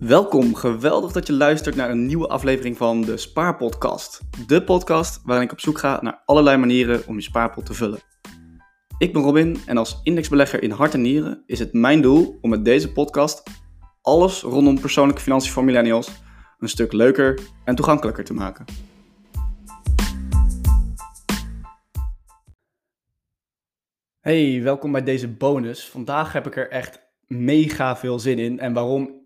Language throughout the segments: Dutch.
Welkom, geweldig dat je luistert naar een nieuwe aflevering van de Spaarpodcast. De podcast waarin ik op zoek ga naar allerlei manieren om je spaarpot te vullen. Ik ben Robin en als indexbelegger in hart en nieren is het mijn doel om met deze podcast alles rondom persoonlijke financiën voor millennials een stuk leuker en toegankelijker te maken. Hey, welkom bij deze bonus. Vandaag heb ik er echt mega veel zin in. En waarom?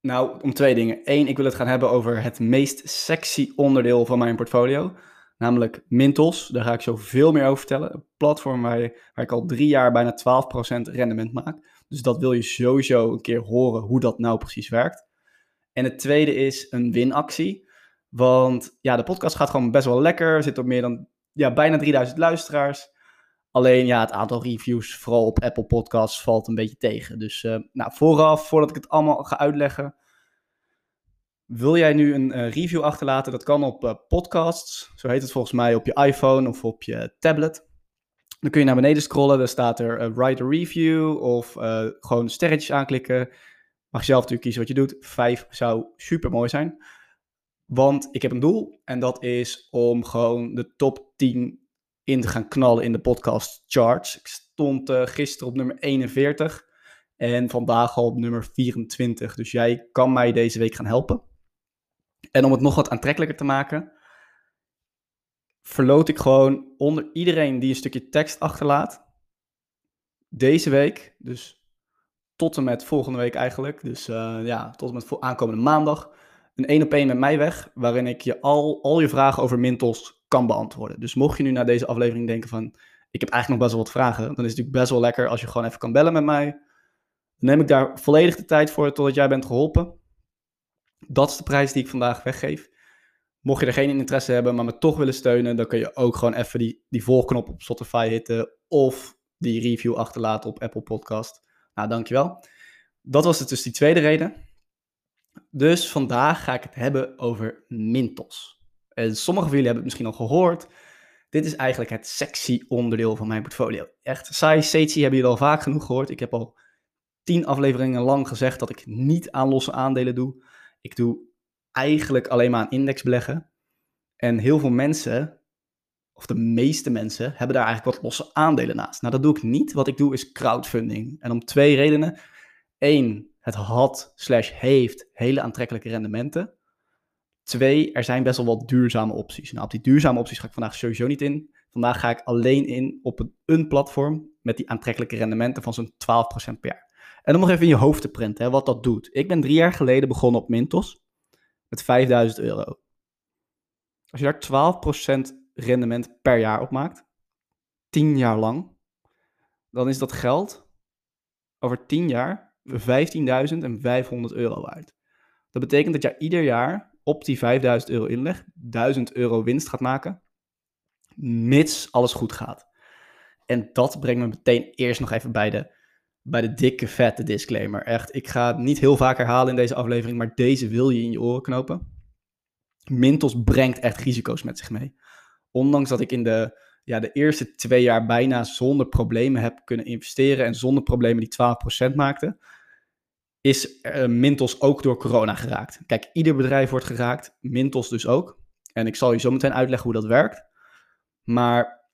Nou, om twee dingen. Eén, ik wil het gaan hebben over het meest sexy onderdeel van mijn portfolio. Namelijk Mintos. Daar ga ik zo veel meer over vertellen. Een platform waar, ik al drie jaar bijna 12% rendement maak. Dus dat wil je sowieso een keer horen hoe dat nou precies werkt. En het tweede is een winactie. Want ja, de podcast gaat gewoon best wel lekker. Er zitten op meer dan ja, bijna 3000 luisteraars. Alleen ja, het aantal reviews, vooral op Apple Podcasts, valt een beetje tegen. Dus uh, nou, vooraf, voordat ik het allemaal ga uitleggen, wil jij nu een uh, review achterlaten? Dat kan op uh, podcasts, zo heet het volgens mij, op je iPhone of op je tablet. Dan kun je naar beneden scrollen, daar staat er write a review of gewoon sterretjes aanklikken. Mag zelf natuurlijk kiezen wat je doet. Vijf zou super mooi zijn. Want ik heb een doel en dat is om gewoon de top 10 in te gaan knallen in de podcast charts. Ik stond uh, gisteren op nummer 41 en vandaag al op nummer 24. Dus jij kan mij deze week gaan helpen. En om het nog wat aantrekkelijker te maken, verloot ik gewoon onder iedereen die een stukje tekst achterlaat. Deze week, dus tot en met volgende week eigenlijk, dus uh, ja, tot en met aankomende maandag, een één op één met mij weg, waarin ik je al, al je vragen over Mintos kan beantwoorden. Dus mocht je nu naar deze aflevering denken van, ik heb eigenlijk nog best wel wat vragen, dan is het natuurlijk best wel lekker als je gewoon even kan bellen met mij. Dan neem ik daar volledig de tijd voor totdat jij bent geholpen. Dat is de prijs die ik vandaag weggeef. Mocht je er geen interesse hebben, maar me toch willen steunen, dan kun je ook gewoon even die, die volgknop op Spotify hitten of die review achterlaten op Apple Podcast. Nou, dankjewel. Dat was het dus die tweede reden. Dus vandaag ga ik het hebben over Mintos. En sommigen van jullie hebben het misschien al gehoord. Dit is eigenlijk het sexy onderdeel van mijn portfolio. Echt, saai, sexy hebben jullie al vaak genoeg gehoord. Ik heb al tien afleveringen lang gezegd dat ik niet aan losse aandelen doe. Ik doe eigenlijk alleen maar aan indexbeleggen. En heel veel mensen, of de meeste mensen, hebben daar eigenlijk wat losse aandelen naast. Nou, dat doe ik niet. Wat ik doe is crowdfunding. En om twee redenen. Eén, het had slash heeft hele aantrekkelijke rendementen. Twee, er zijn best wel wat duurzame opties. Nou, op die duurzame opties ga ik vandaag sowieso niet in. Vandaag ga ik alleen in op een, platform met die aantrekkelijke rendementen van zo'n 12% per jaar. En om nog even in je hoofd te printen, hè, wat dat doet. Ik ben drie jaar geleden begonnen op Mintos met 5000 euro. Als je daar 12% rendement per jaar op maakt, 10 jaar lang, dan is dat geld over 10 jaar 15.500 euro waard. Dat betekent dat jij ieder jaar op die 5000 euro inleg 1000 euro winst gaat maken, mits alles goed gaat. En dat brengt me meteen eerst nog even bij de, bij de dikke vette disclaimer. Echt, ik ga het niet heel vaak herhalen in deze aflevering, maar deze wil je in je oren knopen. Mintos brengt echt risico's met zich mee. Ondanks dat ik in de, ja, de eerste twee jaar bijna zonder problemen heb kunnen investeren en zonder problemen die 12% maakte, is uh, Mintos ook door corona geraakt. Kijk, ieder bedrijf wordt geraakt, Mintos dus ook. En ik zal je zo meteen uitleggen hoe dat werkt. Maar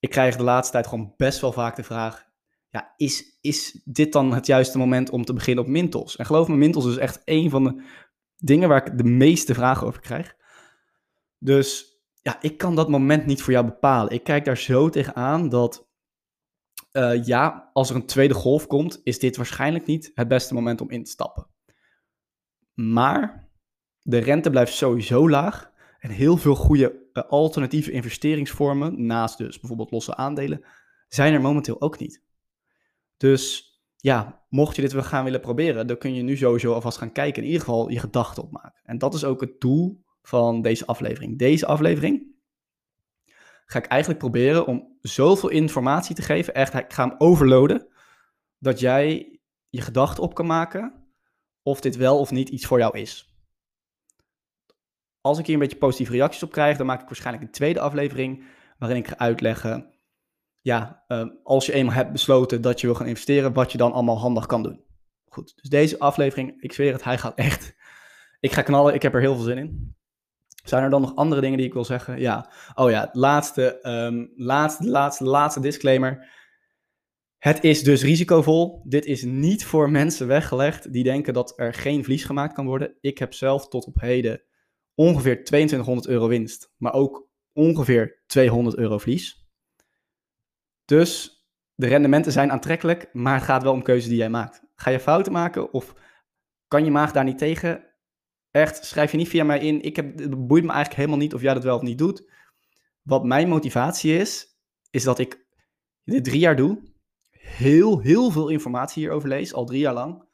ik krijg de laatste tijd gewoon best wel vaak de vraag: ja, is, is dit dan het juiste moment om te beginnen op Mintos? En geloof me, Mintos is echt een van de dingen waar ik de meeste vragen over krijg. Dus ja, ik kan dat moment niet voor jou bepalen. Ik kijk daar zo tegenaan dat uh, ja, als er een tweede golf komt, is dit waarschijnlijk niet het beste moment om in te stappen. Maar de rente blijft sowieso laag. En heel veel goede uh, alternatieve investeringsvormen, naast dus bijvoorbeeld losse aandelen, zijn er momenteel ook niet. Dus ja, mocht je dit gaan willen proberen, dan kun je nu sowieso alvast gaan kijken. In ieder geval je gedachten opmaken. En dat is ook het doel van deze aflevering. Deze aflevering ga ik eigenlijk proberen om zoveel informatie te geven, echt, ik ga hem overloaden, dat jij je gedachten op kan maken of dit wel of niet iets voor jou is. Als ik hier een beetje positieve reacties op krijg, dan maak ik waarschijnlijk een tweede aflevering waarin ik ga uitleggen, ja, uh, als je eenmaal hebt besloten dat je wil gaan investeren, wat je dan allemaal handig kan doen. goed. Dus deze aflevering, ik zweer het, hij gaat echt... Ik ga knallen, ik heb er heel veel zin in. Zijn er dan nog andere dingen die ik wil zeggen? Ja. Oh ja, laatste, um, laatste, laatste, laatste disclaimer. Het is dus risicovol. Dit is niet voor mensen weggelegd die denken dat er geen vlies gemaakt kan worden. Ik heb zelf tot op heden ongeveer 2200 euro winst, maar ook ongeveer 200 euro verlies. Dus de rendementen zijn aantrekkelijk, maar het gaat wel om keuzes die jij maakt. Ga je fouten maken of kan je maag daar niet tegen? Echt, schrijf je niet via mij in. Ik heb, het boeit me eigenlijk helemaal niet of jij dat wel of niet doet. Wat mijn motivatie is, is dat ik dit drie jaar doe. Heel, heel veel informatie hierover lees, al drie jaar lang.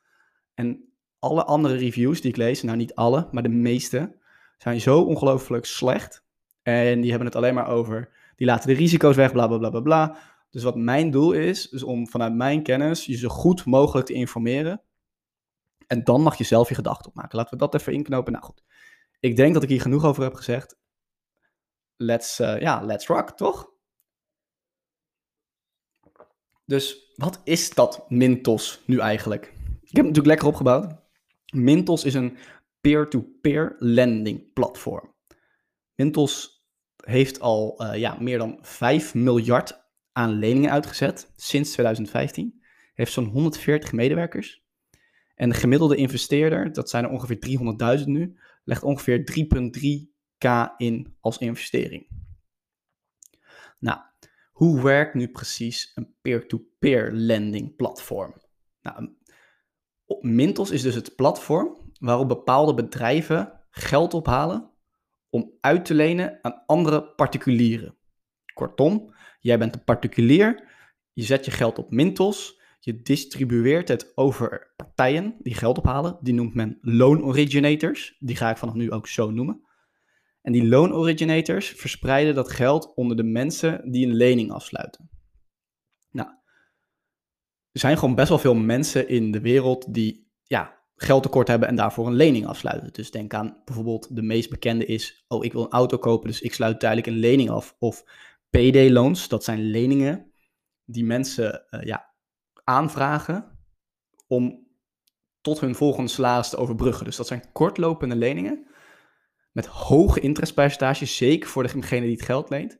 En alle andere reviews die ik lees, nou niet alle, maar de meeste, zijn zo ongelooflijk slecht. En die hebben het alleen maar over, die laten de risico's weg, bla bla bla bla bla. Dus wat mijn doel is, is om vanuit mijn kennis je zo goed mogelijk te informeren. En dan mag je zelf je gedachten opmaken. Laten we dat even inknopen. Nou goed, ik denk dat ik hier genoeg over heb gezegd. Let's, uh, ja, let's rock, toch? Dus wat is dat Mintos nu eigenlijk? Ik heb het natuurlijk lekker opgebouwd. Mintos is een peer-to-peer lending platform. Mintos heeft al uh, ja, meer dan 5 miljard aan leningen uitgezet sinds 2015. Heeft zo'n 140 medewerkers. En de gemiddelde investeerder, dat zijn er ongeveer 300.000 nu, legt ongeveer 3,3k in als investering. Nou, hoe werkt nu precies een peer-to-peer lending platform? Nou, Mintos is dus het platform waarop bepaalde bedrijven geld ophalen om uit te lenen aan andere particulieren. Kortom, jij bent een particulier, je zet je geld op Mintos, je distribueert het over partijen die geld ophalen. Die noemt men loan originators. Die ga ik vanaf nu ook zo noemen. En die loan originators verspreiden dat geld onder de mensen die een lening afsluiten. Nou, er zijn gewoon best wel veel mensen in de wereld die ja, geldtekort hebben en daarvoor een lening afsluiten. Dus denk aan bijvoorbeeld de meest bekende is, oh ik wil een auto kopen, dus ik sluit tijdelijk een lening af. Of PD-loans, dat zijn leningen die mensen uh, ja, aanvragen om tot hun volgende salaris te overbruggen. Dus dat zijn kortlopende leningen met hoge interestpercentages, zeker voor degene die het geld leent.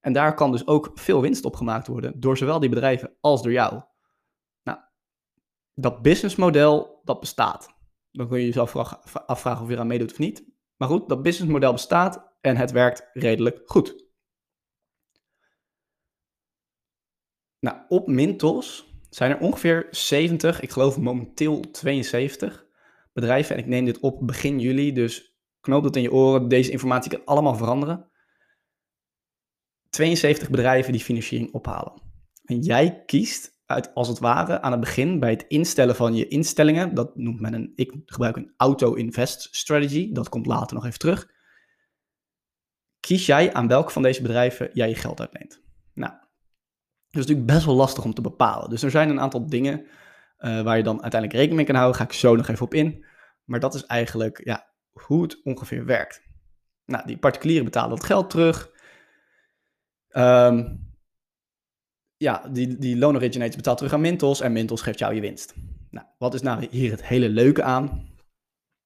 En daar kan dus ook veel winst op gemaakt worden door zowel die bedrijven als door jou. Nou, dat businessmodel, dat bestaat. Dan kun je jezelf afvragen of je eraan meedoet of niet. Maar goed, dat businessmodel bestaat en het werkt redelijk goed. Nou, op Mintos zijn er ongeveer 70, ik geloof momenteel 72 bedrijven. En ik neem dit op begin juli, dus knoop dat in je oren. Deze informatie kan allemaal veranderen. 72 bedrijven die financiering ophalen. En jij kiest uit, als het ware aan het begin bij het instellen van je instellingen. Dat noemt men een, ik gebruik een auto-invest strategy. Dat komt later nog even terug. Kies jij aan welk van deze bedrijven jij je geld uitleent. Nou, dat is natuurlijk best wel lastig om te bepalen. Dus er zijn een aantal dingen uh, waar je dan uiteindelijk rekening mee kan houden. Ga ik zo nog even op in. Maar dat is eigenlijk ja, hoe het ongeveer werkt. Nou, die particulieren betalen dat geld terug. Um, ja, die, die loan originator betaalt terug aan Mintos en Mintos geeft jou je winst. Nou, wat is nou hier het hele leuke aan?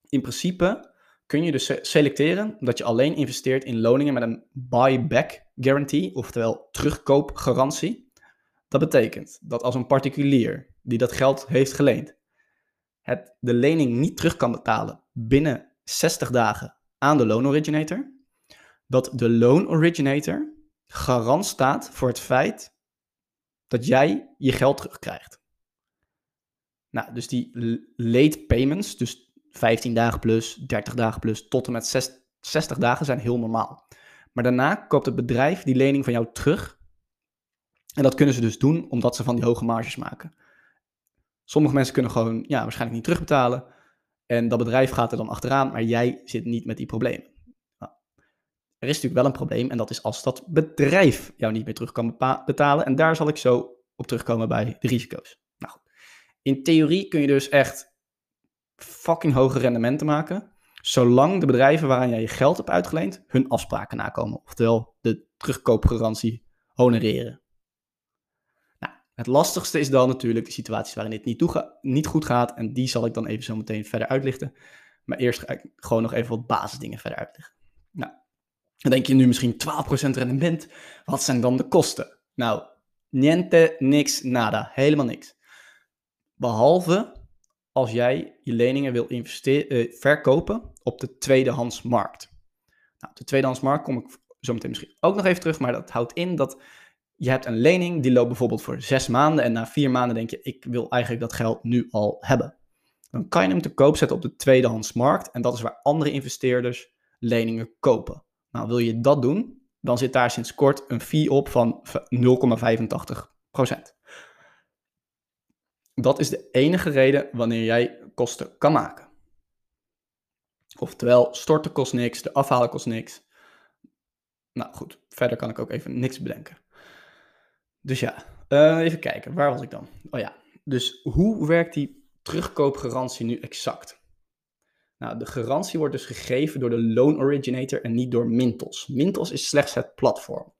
In principe kun je dus selecteren dat je alleen investeert in loningen met een buyback guarantee, oftewel terugkoopgarantie. Dat betekent dat als een particulier die dat geld heeft geleend, het, de lening niet terug kan betalen binnen 60 dagen aan de loan originator, dat de loan originator garant staat voor het feit dat jij je geld terugkrijgt. Nou, dus die late payments, dus 15 dagen plus, 30 dagen plus, tot en met 60 dagen zijn heel normaal. Maar daarna koopt het bedrijf die lening van jou terug en dat kunnen ze dus doen omdat ze van die hoge marges maken. Sommige mensen kunnen gewoon ja, waarschijnlijk niet terugbetalen. En dat bedrijf gaat er dan achteraan, maar jij zit niet met die problemen. Nou, er is natuurlijk wel een probleem en dat is als dat bedrijf jou niet meer terug kan betalen. En daar zal ik zo op terugkomen bij de risico's. Nou, in theorie kun je dus echt fucking hoge rendementen maken, zolang de bedrijven waaraan jij je geld hebt uitgeleend hun afspraken nakomen. Oftewel de terugkoopgarantie honoreren. Het lastigste is dan natuurlijk de situaties waarin dit niet, niet goed gaat. En die zal ik dan even zo meteen verder uitlichten. Maar eerst ga ik gewoon nog even wat basisdingen verder uitleggen. Nou, dan denk je nu misschien 12% rendement. Wat zijn dan de kosten? Nou, niente, niks, nada. Helemaal niks. Behalve als jij je leningen wil uh, verkopen op de tweedehandsmarkt. Nou, de tweedehandsmarkt kom ik zo meteen misschien ook nog even terug, maar dat houdt in dat je hebt een lening die loopt bijvoorbeeld voor zes maanden en na vier maanden denk je, ik wil eigenlijk dat geld nu al hebben. Dan kan je hem te koop zetten op de tweedehandsmarkt en dat is waar andere investeerders leningen kopen. Nou, wil je dat doen, dan zit daar sinds kort een fee op van 0,85%. Dat is de enige reden wanneer jij kosten kan maken. Oftewel, storten kost niks, de afhalen kost niks. Nou goed, verder kan ik ook even niks bedenken. Dus ja, uh, even kijken, waar was ik dan? Oh ja, dus hoe werkt die terugkoopgarantie nu exact? Nou, de garantie wordt dus gegeven door de loan originator en niet door Mintos. Mintos is slechts het platform.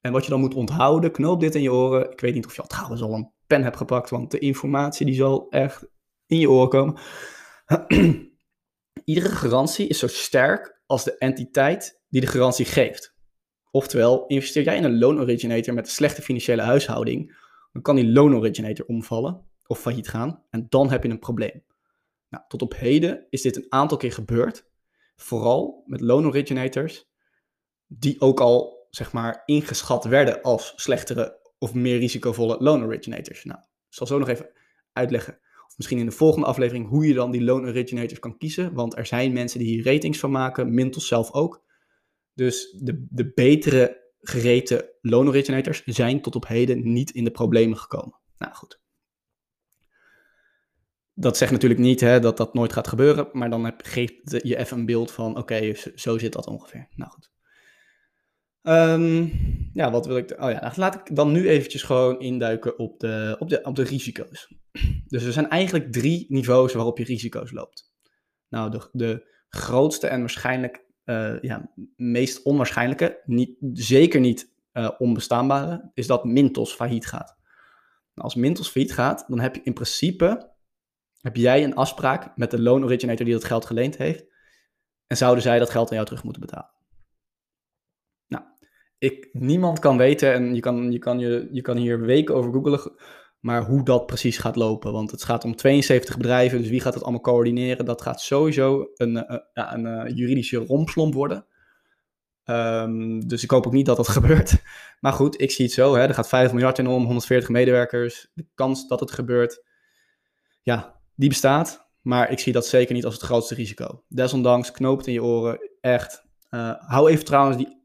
En wat je dan moet onthouden, knoop dit in je oren. Ik weet niet of je al trouwens al een pen hebt gepakt, want de informatie die zal echt in je oren komen. Iedere garantie is zo sterk als de entiteit die de garantie geeft. Oftewel, investeer jij in een loan originator met een slechte financiële huishouding, dan kan die loan originator omvallen of failliet gaan en dan heb je een probleem. Nou, tot op heden is dit een aantal keer gebeurd, vooral met loan originators die ook al zeg maar ingeschat werden als slechtere of meer risicovolle loan originators. Nou, ik zal zo nog even uitleggen, of misschien in de volgende aflevering, hoe je dan die loan originators kan kiezen. Want er zijn mensen die hier ratings van maken, Mintos zelf ook. Dus de, de betere gereten loan originators zijn tot op heden niet in de problemen gekomen. Nou goed. Dat zegt natuurlijk niet hè, dat dat nooit gaat gebeuren, maar dan geeft je even een beeld van, oké, zo zit dat ongeveer. Nou goed. Um, ja, wat wil ik... Oh ja, nou, laat ik dan nu eventjes gewoon induiken op de, op, de, op de risico's. Dus er zijn eigenlijk drie niveaus waarop je risico's loopt. Nou, de, de grootste en waarschijnlijk uh, ja, meest onwaarschijnlijke, niet, zeker niet uh, onbestaanbare, is dat Mintos failliet gaat. Nou, als Mintos failliet gaat, dan heb je in principe heb jij een afspraak met de loan originator die dat geld geleend heeft. En zouden zij dat geld aan jou terug moeten betalen ik, niemand kan weten, en je kan, je, kan je, je kan hier weken over googlen, maar hoe dat precies gaat lopen. Want het gaat om 72 bedrijven, dus wie gaat het allemaal coördineren? Dat gaat sowieso een, een, eh, een, eh, juridische rompslomp worden. Um, dus ik hoop ook niet dat dat gebeurt. Maar goed, ik zie het zo. Hè. Er gaat 5 miljard in om, 140 medewerkers. De kans dat het gebeurt, ja, die bestaat. Maar ik zie dat zeker niet als het grootste risico. Desondanks, knoop het in je oren. Echt. Hou even trouwens die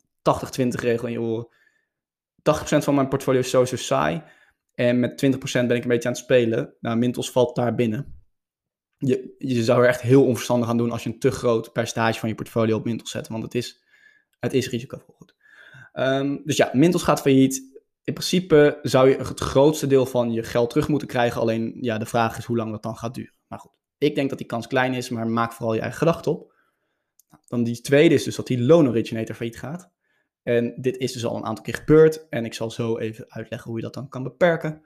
80-20 regel in je oren. 80% van mijn portfolio is sowieso saai. En met 20% ben ik een beetje aan het spelen. Nou, Mintos valt daar binnen. Je, je zou er echt heel onverstandig aan doen als je een te groot percentage van je portfolio op Mintos zet. Want het is, het is risicovol. Goed. Um, dus ja, Mintos gaat failliet. In principe zou je het grootste deel van je geld terug moeten krijgen. Alleen ja, de vraag is hoe lang dat dan gaat duren. Maar goed, ik denk dat die kans klein is, maar maak vooral je eigen gedachten op. Nou, dan die tweede is dus dat die loan originator failliet gaat. En dit is dus al een aantal keer gebeurd en ik zal zo even uitleggen hoe je dat dan kan beperken.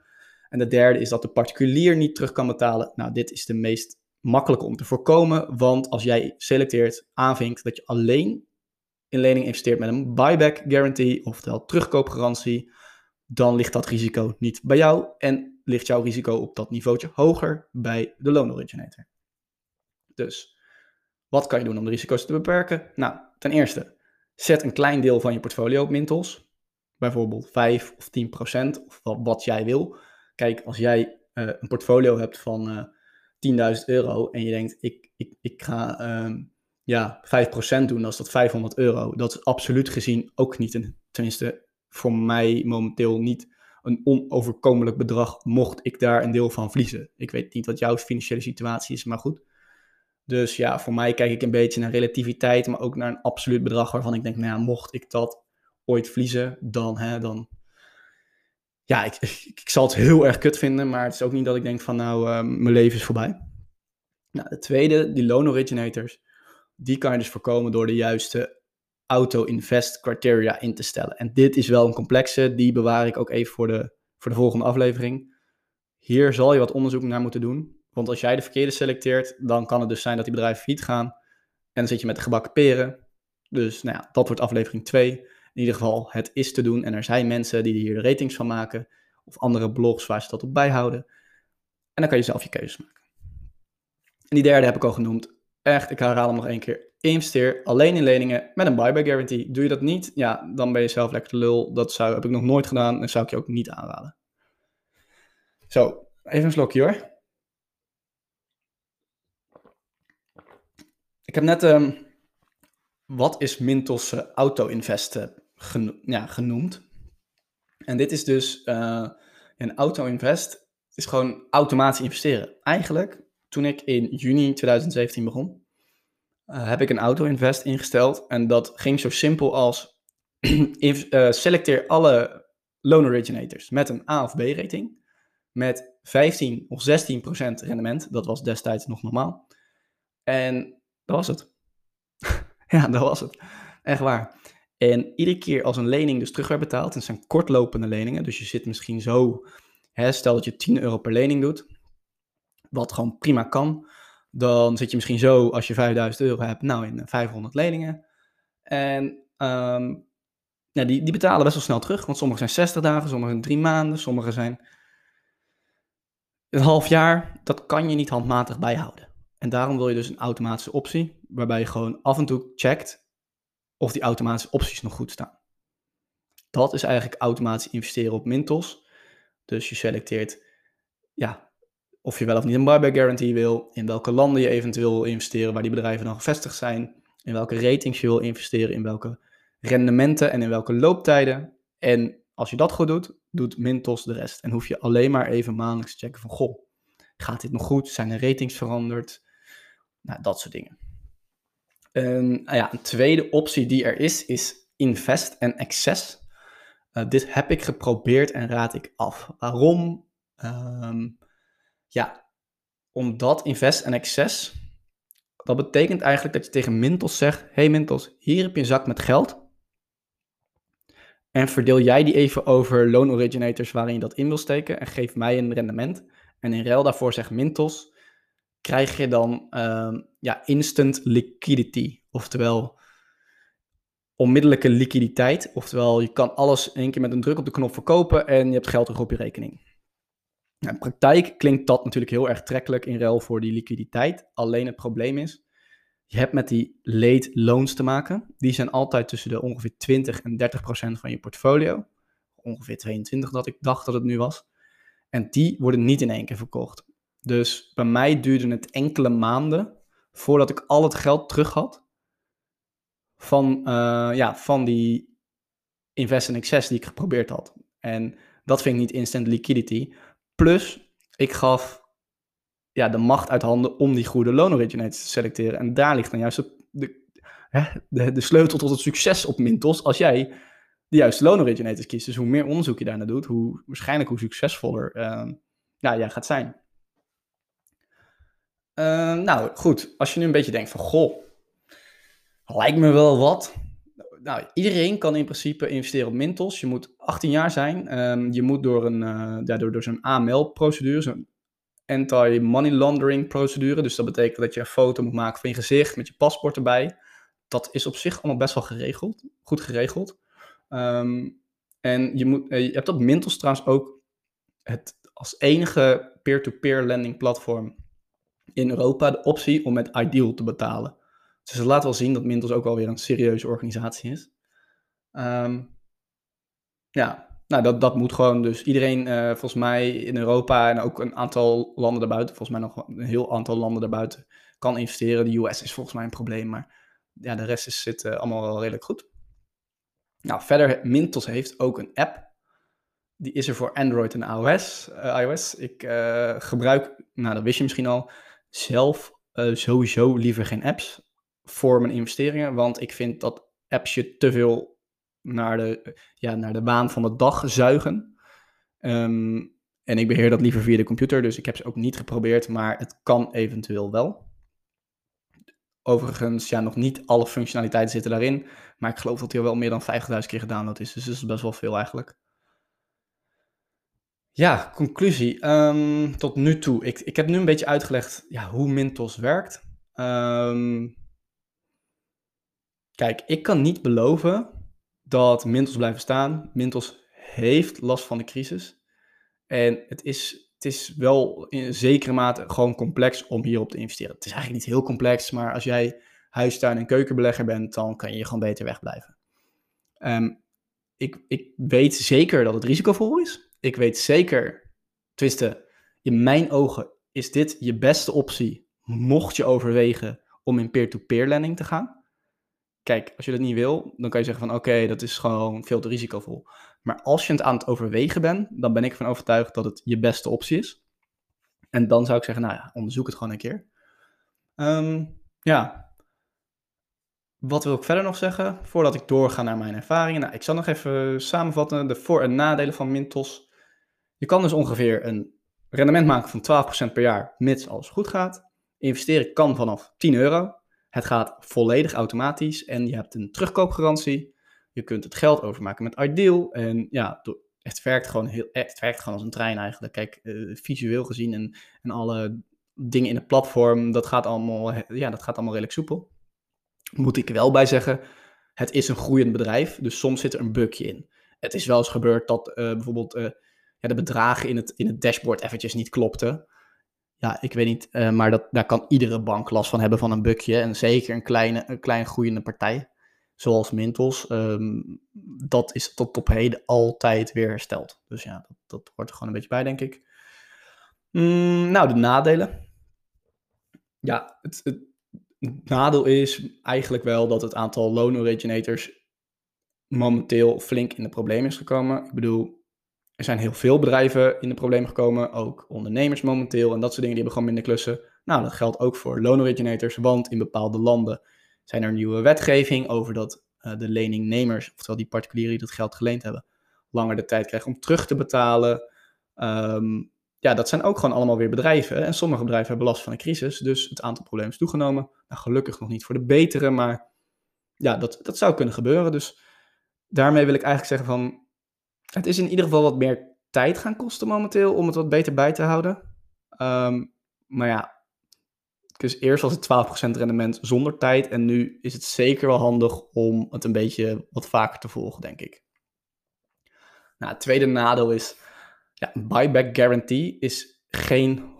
En de derde is dat de particulier niet terug kan betalen. Nou, dit is de meest makkelijke om te voorkomen, want als jij selecteert, aanvinkt dat je alleen in lening investeert met een buyback guarantee, oftewel terugkoopgarantie, dan ligt dat risico niet bij jou en ligt jouw risico op dat niveautje hoger bij de loan originator. Dus wat kan je doen om de risico's te beperken? Nou, ten eerste, Zet een klein deel van je portfolio op Mintos. Bijvoorbeeld 5 of 10 procent, of wat, jij wil. Kijk, als jij uh, een portfolio hebt van uh, eh, 10.000 euro en je denkt, ik, ik, ik ga uh, ja, 5% doen, dan is dat 500 euro. Dat is absoluut gezien ook niet, een, tenminste voor mij momenteel niet een onoverkomelijk bedrag, mocht ik daar een deel van verliezen. Ik weet niet wat jouw financiële situatie is, maar goed. Dus ja, voor mij kijk ik een beetje naar relativiteit, maar ook naar een absoluut bedrag waarvan ik denk, nou mocht ik dat ooit verliezen, dan, hè, dan ja, ik, ik, zal het heel erg kut vinden, maar het is ook niet dat ik denk van, nou, uh, mijn leven is voorbij. Nou, de tweede, die loan originators, die kan je dus voorkomen door de juiste auto-invest criteria in te stellen. En dit is wel een complexe, die bewaar ik ook even voor de, voor de volgende aflevering. Hier zal je wat onderzoek naar moeten doen. Want als jij de verkeerde selecteert, dan kan het dus zijn dat die bedrijven failliet gaan. En dan zit je met de gebakken peren. Dus nou ja, dat wordt aflevering 2. In ieder geval, het is te doen. En er zijn mensen die hier de ratings van maken. Of andere blogs waar ze dat op bijhouden. En dan kan je zelf je keuze maken. En die derde heb ik al genoemd. Echt, ik herhaal hem nog één keer. Investeer alleen in leningen met een buyback guarantee. Doe je dat niet, ja, dan ben je zelf lekker de lul. Dat zou, heb ik nog nooit gedaan en zou ik je ook niet aanraden. Zo, even een slokje hoor. Ik heb net, um, wat is Mintos uh, auto-invest geno ja, genoemd. En dit is dus, uh, een auto-invest is gewoon automatisch investeren. Eigenlijk, toen ik in juni 2017 begon, uh, heb ik een auto-invest ingesteld. En dat ging zo simpel als selecteer alle loan originators met een A of B rating. Met 15 of 16 procent rendement. Dat was destijds nog normaal. En dat was het. ja, dat was het. Echt waar. En iedere keer als een lening dus terug werd betaald, en het zijn kortlopende leningen, dus je zit misschien zo, hè, stel dat je 10 euro per lening doet, wat gewoon prima kan, dan zit je misschien zo, als je 5000 euro hebt, nou in 500 leningen. En um, die, die betalen best wel snel terug, want sommige zijn 60 dagen, sommige zijn 3 maanden, sommige zijn een half jaar. Dat kan je niet handmatig bijhouden. En daarom wil je dus een automatische optie, waarbij je gewoon af en toe checkt of die automatische opties nog goed staan. Dat is eigenlijk automatisch investeren op Mintos. Dus je selecteert ja, of je wel of niet een buyback guarantee wil, in welke landen je eventueel wil investeren, waar die bedrijven dan gevestigd zijn, in welke ratings je wil investeren, in welke rendementen en in welke looptijden. En als je dat goed doet, doet Mintos de rest. En hoef je alleen maar even maandelijks te checken van, goh, gaat dit nog goed? Zijn de ratings veranderd? Nou, dat soort dingen. En, nou ja, een tweede optie die er is, is Invest en Access. Uh, dit heb ik geprobeerd en raad ik af. Waarom? Um, ja, omdat Invest en Access, dat betekent eigenlijk dat je tegen Mintos zegt, hey Mintos, hier heb je een zak met geld. En verdeel jij die even over loan originators waarin je dat in wil steken en geef mij een rendement. En in ruil daarvoor zegt Mintos, krijg je dan uh, ja, instant liquidity. Oftewel onmiddellijke liquiditeit. Oftewel je kan alles in één keer met een druk op de knop verkopen en je hebt geld terug op je rekening. In praktijk klinkt dat natuurlijk heel erg trekkelijk in ruil voor die liquiditeit. Alleen het probleem is, je hebt met die late loans te maken. Die zijn altijd tussen de ongeveer 20 en 30 procent van je portfolio. Ongeveer 22 dat ik dacht dat het nu was. En die worden niet in één keer verkocht. Dus bij mij duurde het enkele maanden voordat ik al het geld terug had van, uh, ja, van die invest in excess die ik geprobeerd had. En dat vind ik niet instant liquidity. Plus, ik gaf ja, de macht uit handen om die goede loan originators te selecteren. En daar ligt dan juist de, de, de, sleutel tot het succes op Mintos. Als jij de juiste loan originators kiest. Dus hoe meer onderzoek je daarna doet, hoe waarschijnlijk hoe succesvoller uh, jij gaat zijn. Uh, nou goed, als je nu een beetje denkt van goh, lijkt me wel wat nou, iedereen kan in principe investeren op Mintos. Je moet 18 jaar zijn. Um, je moet door, een, uh, ja, door, zo'n AML-procedure, zo'n anti-money laundering procedure. Dus dat betekent dat je een foto moet maken van je gezicht met je paspoort erbij. Dat is op zich allemaal best wel geregeld, goed geregeld. Um, en je, moet, uh, je hebt op Mintos trouwens ook het als enige peer-to-peer lending platform in Europa de optie om met Ideal te betalen. Dus ze laten wel zien dat Mintos ook wel weer een serieuze organisatie is. Um, ja, nou dat, dat moet gewoon. Dus iedereen uh, volgens mij in Europa en ook een aantal landen daarbuiten, volgens mij nog een heel aantal landen daarbuiten, kan investeren. De US is volgens mij een probleem, maar ja, de rest is, zit uh, allemaal wel redelijk goed. Nou, verder, Mintos heeft ook een app. Die is er voor Android en iOS. IOS. Ik gebruik, nou dat wist je misschien al, zelf sowieso liever geen apps voor mijn investeringen. Want ik vind dat apps je te veel naar de, ja, naar de baan van de dag zuigen. Um, en ik beheer dat liever via de computer, dus ik heb ze ook niet geprobeerd, maar het kan eventueel wel. Overigens, ja, nog niet alle functionaliteiten zitten daarin, maar ik geloof dat hij wel meer dan 50.000 keer gedownload is, dus dat is best wel veel eigenlijk. Ja, conclusie. Ehm, tot nu toe. Ik, ik heb nu een beetje uitgelegd ja, hoe Mintos werkt. Ehm, kijk, ik kan niet beloven dat Mintos blijven staan. Mintos heeft last van de crisis. En het is, het is wel in zekere mate gewoon complex om hierop te investeren. Het is eigenlijk niet heel complex, maar als jij huistuin- en keukenbelegger bent, dan kan je gewoon beter wegblijven. Um, ik, ik weet zeker dat het risicovol is. Ik weet zeker, twisten, in mijn ogen is dit je beste optie, mocht je overwegen om in peer-to-peer lending te gaan. Kijk, als je dat niet wil, dan kan je zeggen van oké, dat is gewoon veel te risicovol. Maar als je het aan het overwegen bent, dan ben ik van overtuigd dat het je beste optie is. En dan zou ik zeggen, nou ja, onderzoek het gewoon een keer. Ehm, ja. Wat wil ik verder nog zeggen? Voordat ik doorga naar mijn ervaringen. Nou, ik zal nog even samenvatten de voor- en nadelen van Mintos. Je kan dus ongeveer een rendement maken van 12% per jaar, mits alles goed gaat. Investeren kan vanaf 10 euro. Het gaat volledig automatisch en je hebt een terugkoopgarantie. Je kunt het geld overmaken met Ideal. En ja, het werkt gewoon, heel, het werkt gewoon als een trein eigenlijk. Kijk, uh, visueel gezien en, en alle dingen in het platform, dat gaat, allemaal, ja, dat gaat allemaal redelijk soepel. Moet ik wel bij zeggen, het is een groeiend bedrijf, dus soms zit er een bugje in. Het is wel eens gebeurd dat uh, bijvoorbeeld ja, de bedragen in het, in het dashboard eventjes niet klopten ja, ik weet niet, uh, maar dat, daar kan iedere bank last van hebben van een bukje. En zeker een kleine, een klein groeiende partij, zoals Mintos, um, dat is tot op heden altijd weer hersteld. Dus ja, dat, dat hoort er gewoon een beetje bij, denk ik. Mm, nou, de nadelen. Ja, het, het, het nadeel is eigenlijk wel dat het aantal loan originators momenteel flink in de problemen is gekomen. Ik bedoel, er zijn heel veel bedrijven in de problemen gekomen, ook ondernemers momenteel en dat soort dingen, die hebben gewoon minder klussen. Nou, dat geldt ook voor loan originators, want in bepaalde landen zijn er nieuwe wetgeving over dat uh, de leningnemers, oftewel die particulieren die dat geld geleend hebben, langer de tijd krijgen om terug te betalen. Um, ja, dat zijn ook gewoon allemaal weer bedrijven. En sommige bedrijven hebben last van een crisis, dus het aantal problemen is toegenomen. Nou, gelukkig nog niet voor de betere, maar ja, dat, dat zou kunnen gebeuren. Dus daarmee wil ik eigenlijk zeggen van, het is in ieder geval wat meer tijd gaan kosten momenteel om het wat beter bij te houden. Um, maar ja, dus eerst was het 12% rendement zonder tijd en nu is het zeker wel handig om het een beetje wat vaker te volgen, denk ik. Nou, het tweede nadeel is, ja, buyback guarantee is geen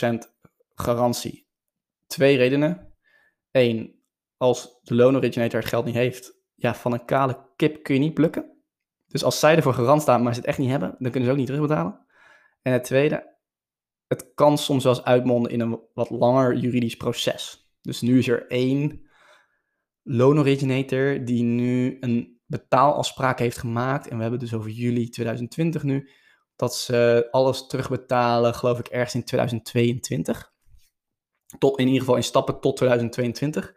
100% garantie. Twee redenen. Eén, als de loan originator het geld niet heeft, ja, van een kale kip kun je niet plukken. Dus als zij ervoor garant staan, maar ze het echt niet hebben, dan kunnen ze ook niet terugbetalen. En het tweede, het kan soms wel eens uitmonden in een wat langer juridisch proces. Dus nu is er één loan originator die nu een betaalafspraak heeft gemaakt. En we hebben dus over juli 2020 nu. Dat ze alles terugbetalen, geloof ik, ergens in 2022. Tot, in ieder geval in stappen tot 2022.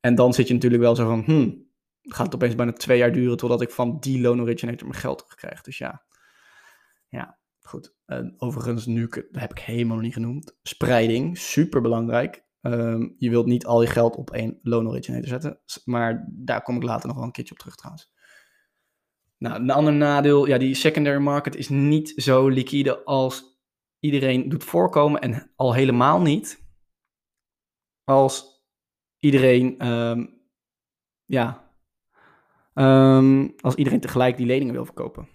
En dan zit je natuurlijk wel zo van, hmm, gaat het opeens bijna twee jaar duren totdat ik van die loan originator mijn geld terugkrijg. Dus ja, ja goed. Overigens, nu heb ik helemaal niet genoemd. Spreiding, super belangrijk. Um, je wilt niet al je geld op één loan originator zetten. Maar daar kom ik later nog wel een keertje op terug trouwens. Nou, een ander nadeel, ja, die secondary market is niet zo liquide als iedereen doet voorkomen. En al helemaal niet als iedereen, um, ja, Um, als iedereen tegelijk die leningen wil verkopen.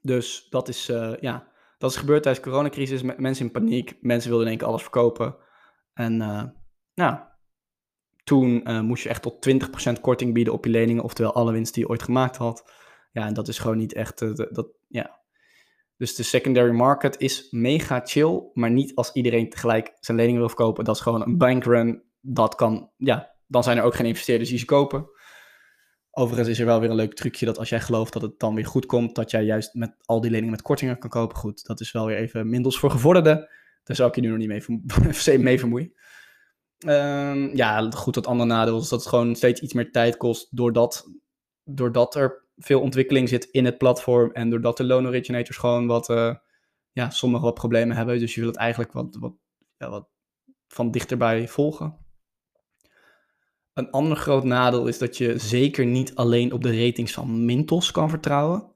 Dus dat is, uh, ja, dat is gebeurd tijdens de coronacrisis. Mensen in paniek. Mensen wilden in één keer alles verkopen. En nou, toen uh, moest je echt tot 20% korting bieden op je leningen. Oftewel alle winst die je ooit gemaakt had. Ja, en dat is gewoon niet echt, dat, ja. Dus de secondary market is mega chill. Maar niet als iedereen tegelijk zijn leningen wil verkopen. Dat is gewoon een bankrun. Dat kan, ja, dan zijn er ook geen investeerders die ze kopen. Overigens is er wel weer een leuk trucje dat als jij gelooft dat het dan weer goed komt, dat jij juist met al die leningen met kortingen kan kopen. Goed, dat is wel weer even mindels voor gevorderden. Daar zou ik je nu nog niet mee, mee vermoeien. Um, ja, goed, dat andere nadeel is dat het gewoon steeds iets meer tijd kost doordat, doordat er veel ontwikkeling zit in het platform en doordat de loan originators gewoon wat, uh, ja, sommige wat problemen hebben. Dus je wil het eigenlijk wat, wat, ja, wat van dichterbij volgen. Een ander groot nadeel is dat je zeker niet alleen op de ratings van Mintos kan vertrouwen.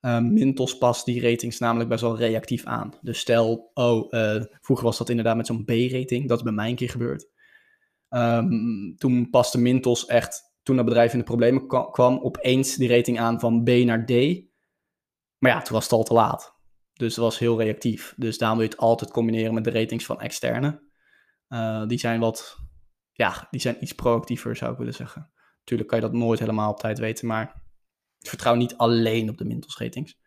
Uh, Mintos past die ratings namelijk best wel reactief aan. Dus stel, oh, uh, vroeger was dat inderdaad met zo'n B-rating. Dat is bij mij een keer gebeurd. Um, toen paste Mintos echt, toen dat bedrijf in de problemen kwam, opeens die rating aan van B naar D. Maar ja, toen was het al te laat. Dus dat was heel reactief. Dus daarom wil je het altijd combineren met de ratings van externe. Uh, die zijn wat, ja, die zijn iets proactiever zou ik willen zeggen. Natuurlijk kan je dat nooit helemaal op tijd weten, maar vertrouw niet alleen op de Mintos ratings.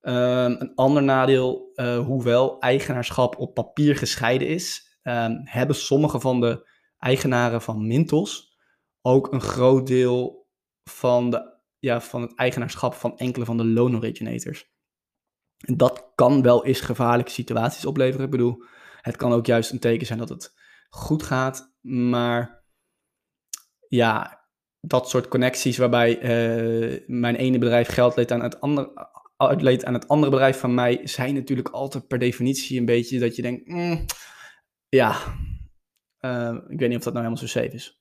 Um, een ander nadeel, uh, hoewel eigenaarschap op papier gescheiden is, um, hebben sommige van de eigenaren van Mintos ook een groot deel van, de, ja, van het eigenaarschap van enkele van de loan originators. En dat kan wel eens gevaarlijke situaties opleveren. Ik bedoel, het kan ook juist een teken zijn dat het goed gaat, maar ja, dat soort connecties waarbij uh, mijn ene bedrijf geld leed aan het andere, uitleed aan het andere bedrijf van mij, zijn natuurlijk altijd per definitie een beetje dat je denkt, mm, ja, uh, ik weet niet of dat nou helemaal zo safe is.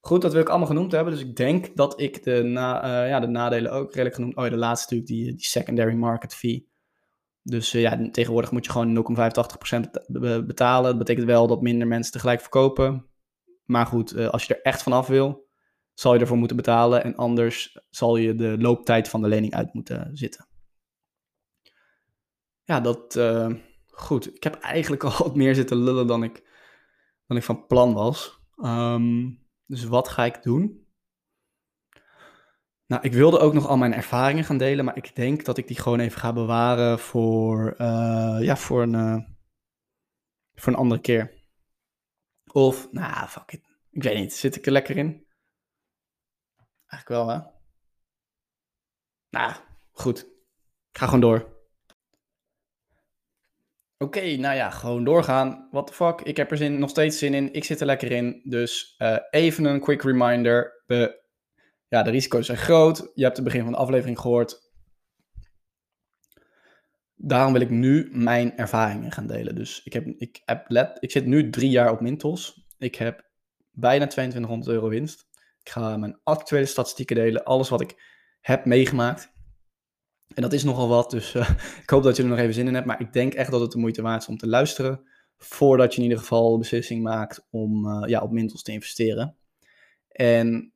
Goed, dat wil ik allemaal genoemd hebben. Dus ik denk dat ik de, na, uh, ja, de nadelen ook redelijk genoemd. Oh ja, de laatste natuurlijk, die, die secondary market fee. Dus ja, tegenwoordig moet je gewoon 0,85% betalen. Dat betekent wel dat minder mensen tegelijk verkopen. Maar goed, als je er echt vanaf wil, zal je ervoor moeten betalen en anders zal je de looptijd van de lening uit moeten zitten. Ja, dat uh, goed. Ik heb eigenlijk al wat meer zitten lullen dan ik, dan ik van plan was. Um, dus wat ga ik doen? Nou, ik wilde ook nog al mijn ervaringen gaan delen, maar ik denk dat ik die gewoon even ga bewaren voor, uh, ja, voor, een, uh, voor een andere keer. Of, nou, fuck it. Ik weet niet, zit ik er lekker in? Eigenlijk wel, hè? Nou, goed. Ik ga gewoon door. Oké, nou ja, gewoon doorgaan. What the fuck? Ik heb er zin, nog steeds zin in. Ik zit er lekker in. Dus uh, even een quick reminder. We, ja, de risico's zijn groot. Je hebt het begin van de aflevering gehoord. Daarom wil ik nu mijn ervaringen gaan delen. Dus ik, heb, ik, heb let, ik zit nu drie jaar op Mintos. Ik heb bijna 2200 euro winst. Ik ga mijn actuele statistieken delen, alles wat ik heb meegemaakt. En dat is nogal wat, dus uh, ik hoop dat je er nog even zin in hebt. Maar ik denk echt dat het de moeite waard is om te luisteren. Voordat je in ieder geval de beslissing maakt om uh, ja, op Mintos te investeren. En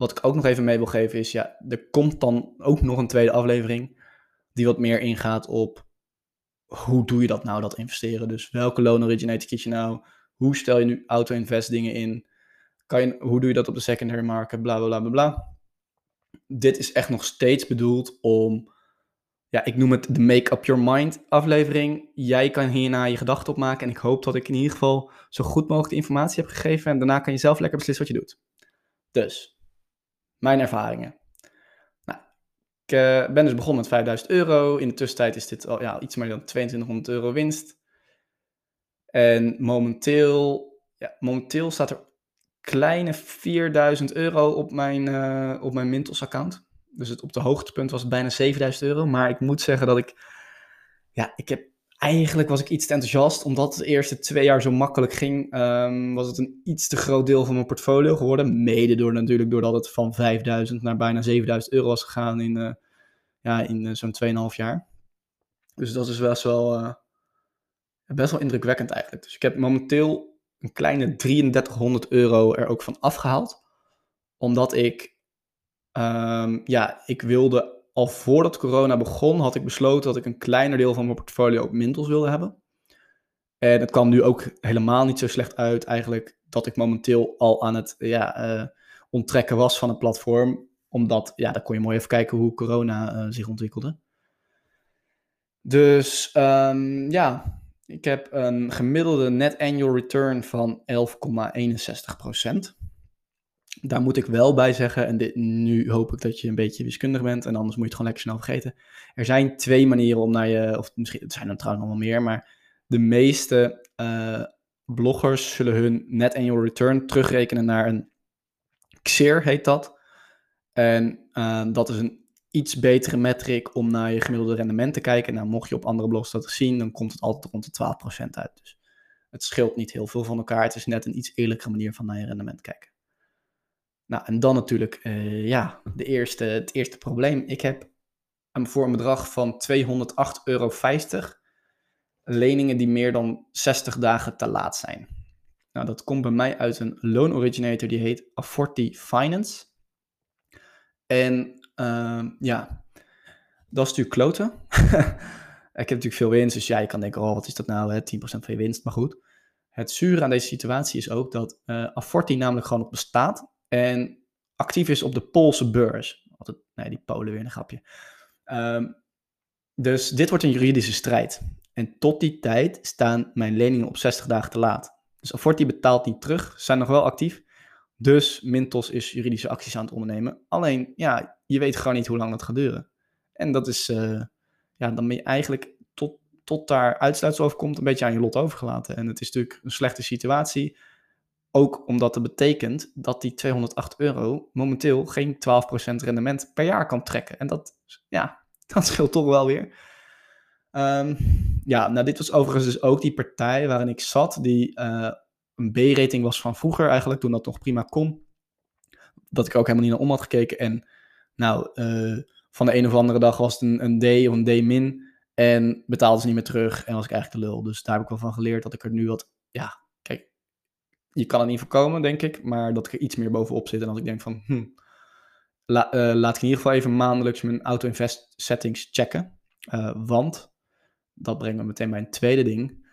wat ik ook nog even mee wil geven is, ja, er komt dan ook nog een tweede aflevering. Die wat meer ingaat op hoe doe je dat nou, dat investeren. Dus welke loan originator kies je nou? Hoe stel je nu auto-invest dingen in? Kan je, hoe doe je dat op de secondary market? Bla bla bla bla. Dit is echt nog steeds bedoeld om. Ja, ik noem het de Make Up Your Mind aflevering. Jij kan hierna je gedachten opmaken. En ik hoop dat ik in ieder geval zo goed mogelijk de informatie heb gegeven. En daarna kan je zelf lekker beslissen wat je doet. Dus, mijn ervaringen. Nou, ik uh, ben dus begonnen met 5000 euro. In de tussentijd is dit al ja, iets meer dan 2200 euro winst. En momenteel, ja, momenteel staat er kleine 4000 euro op mijn, uh, op mijn Mintos account. Dus het, op de hoogtepunt was het bijna 7000 euro. Maar ik moet zeggen dat ik, ja, ik heb, eigenlijk was ik iets te enthousiast. Omdat het de eerste twee jaar zo makkelijk ging, um, was het een iets te groot deel van mijn portfolio geworden. Mede door natuurlijk doordat het van 5000 naar bijna 7000 euro was gegaan in, uh, ja, in uh, zo'n 2,5 jaar. Dus dat is best wel, best wel indrukwekkend eigenlijk. Dus ik heb momenteel een kleine 3300 euro er ook van afgehaald. Omdat ik, um, ja, ik wilde al voordat corona begon, had ik besloten dat ik een kleiner deel van mijn portfolio op Mintos wilde hebben. En het kwam nu ook helemaal niet zo slecht uit eigenlijk dat ik momenteel al aan het ja, uh, onttrekken was van het platform. Omdat, ja, dan kon je mooi even kijken hoe corona uh, zich ontwikkelde. Dus um, ja, ik heb een gemiddelde net annual return van 11,61%. Daar moet ik wel bij zeggen, en dit, nu hoop ik dat je een beetje wiskundig bent, en anders moet je het gewoon lekker snel vergeten. Er zijn twee manieren om naar je, of misschien, er zijn er trouwens nog wel meer, maar de meeste uh, bloggers zullen hun net annual return terugrekenen naar een XER, heet dat. En uh, dat is een iets betere metric om naar je gemiddelde rendement te kijken. Nou, mocht je op andere blogs dat zien, dan komt het altijd rond de 12% uit. Dus het scheelt niet heel veel van elkaar. Het is net een iets eerlijkere manier van naar je rendement kijken. Nou, en dan natuurlijk, uh, ja, de eerste, het eerste probleem. Ik heb voor een bedrag van 208,50 euro leningen die meer dan 60 dagen te laat zijn. Nou, dat komt bij mij uit een loan originator die heet Aforti Finance. En uh, ja, dat is natuurlijk kloten. ik heb natuurlijk veel winst, dus ja, je kan denken, oh, wat is dat nou, hè? 10% van je winst, maar goed. Het zure aan deze situatie is ook dat uh, namelijk gewoon op bestaat en actief is op de Poolse beurs. Altijd, nee, die Polen weer een grapje. Um, dus dit wordt een juridische strijd. En tot die tijd staan mijn leningen op 60 dagen te laat. Dus Aforti betaalt niet terug, zijn nog wel actief. Dus Mintos is juridische acties aan het ondernemen. Alleen, ja, je weet gewoon niet hoe lang dat gaat duren. En dat is, uh, ja, dan ben je eigenlijk tot, tot daar uitsluitsel over komt, een beetje aan je lot overgelaten. En het is natuurlijk een slechte situatie. Ook omdat het betekent dat die 208 euro momenteel geen 12% rendement per jaar kan trekken. En dat, ja, dat scheelt toch wel weer. Um, ja, nou dit was overigens dus ook die partij waarin ik zat, die uh, een B-rating was van vroeger eigenlijk, toen dat nog prima kon. Dat ik ook helemaal niet naar om had gekeken. En nou, uh, van de een of andere dag was het een, D of een D min. En betaalde ze niet meer terug. En was ik eigenlijk de lul. Dus daar heb ik wel van geleerd dat ik er nu wat. Ja. Je kan het niet voorkomen, denk ik. Maar dat ik er iets meer bovenop zit. En als ik denk van. Hm, uh, laat ik in ieder geval even maandelijks mijn auto-invest settings checken. Uh, want. Dat brengt me meteen bij een tweede ding.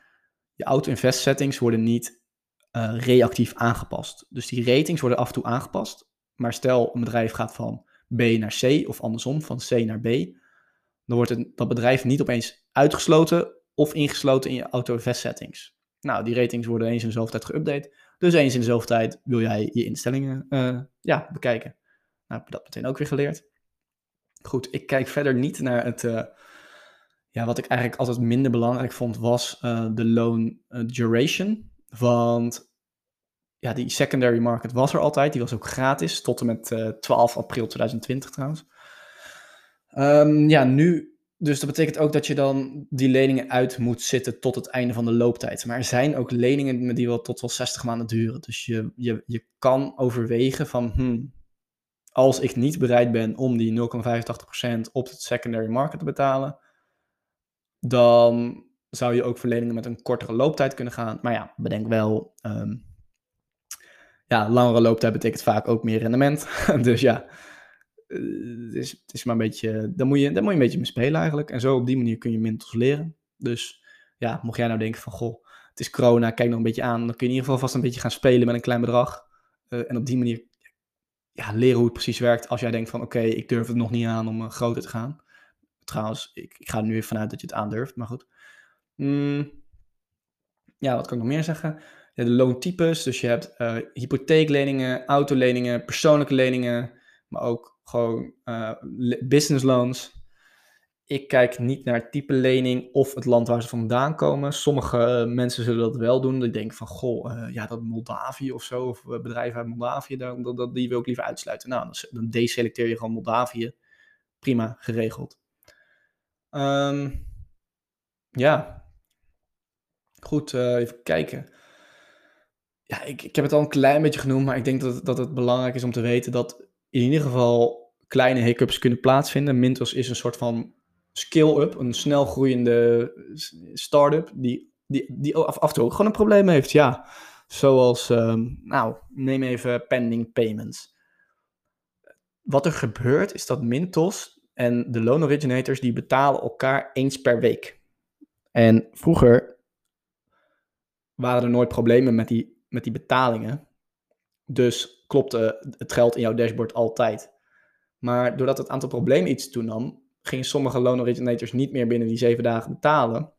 Je auto-invest settings worden niet uh, reactief aangepast. Dus die ratings worden af en toe aangepast. Maar stel een bedrijf gaat van B naar C of andersom, van C naar B. Dan wordt het, dat bedrijf niet opeens uitgesloten of ingesloten in je auto-invest settings. Nou, die ratings worden eens in de zoveel tijd geüpdate. Dus eens in de zoveel tijd wil jij je instellingen uh, ja, bekijken. Nou, heb je dat meteen ook weer geleerd. Goed, ik kijk verder niet naar het... Uh, ja, wat ik eigenlijk altijd minder belangrijk vond, was uh, de loan duration. Want ja, die secondary market was er altijd. Die was ook gratis tot en met uh, 12 april 2020 trouwens. Um, ja, nu. Dus dat betekent ook dat je dan die leningen uit moet zitten tot het einde van de looptijd. Maar er zijn ook leningen die wel tot wel 60 maanden duren. Dus je, je, je kan overwegen van, hmm, als ik niet bereid ben om die 0,85% op het secondary market te betalen, dan zou je ook verleningen met een kortere looptijd kunnen gaan. Maar ja, bedenk wel, um, ja, langere looptijd betekent vaak ook meer rendement. dus ja, het is, het is maar een beetje, daar moet, je, daar moet je een beetje mee spelen eigenlijk. En zo op die manier kun je Mintos leren. Dus ja, mocht jij nou denken van, goh, het is corona, kijk nog een beetje aan. Dan kun je in ieder geval vast een beetje gaan spelen met een klein bedrag. Uh, en op die manier ja, leren hoe het precies werkt. Als jij denkt van, oké, ik durf het nog niet aan om uh, groter te gaan. Trouwens, ik, ik ga er nu even vanuit dat je het aandurft, maar goed. Mm, ja, wat kan ik nog meer zeggen? Ja, de loontypes, dus je hebt uh, hypotheekleningen, autoleningen, persoonlijke leningen, maar ook gewoon uh, business loans. Ik kijk niet naar het type lening of het land waar ze vandaan komen. Sommige mensen zullen dat wel doen. Die denken van, goh, uh, ja, dat Moldavië of zo, of bedrijven uit Moldavië, dat, dat, die wil ik liever uitsluiten. Nou, dan deselecteer je gewoon Moldavië. Prima, geregeld. Um, ja, Goed, even kijken. Ja, ik, ik heb het al een klein beetje genoemd, maar ik denk dat, dat het belangrijk is om te weten dat in ieder geval kleine hiccups kunnen plaatsvinden. Mintos is een soort van skill-up, een snel groeiende start-up die, die, die af, af en toe ook gewoon een probleem heeft. Ja, zoals, um, nou, neem even pending payments. Wat er gebeurt is dat Mintos en de loan originators die betalen elkaar eens per week. En vroeger waren er nooit problemen met die, met die betalingen. Dus klopte het geld in jouw dashboard altijd. Maar doordat het aantal problemen iets toenam, gingen sommige loan originators niet meer binnen die zeven dagen betalen.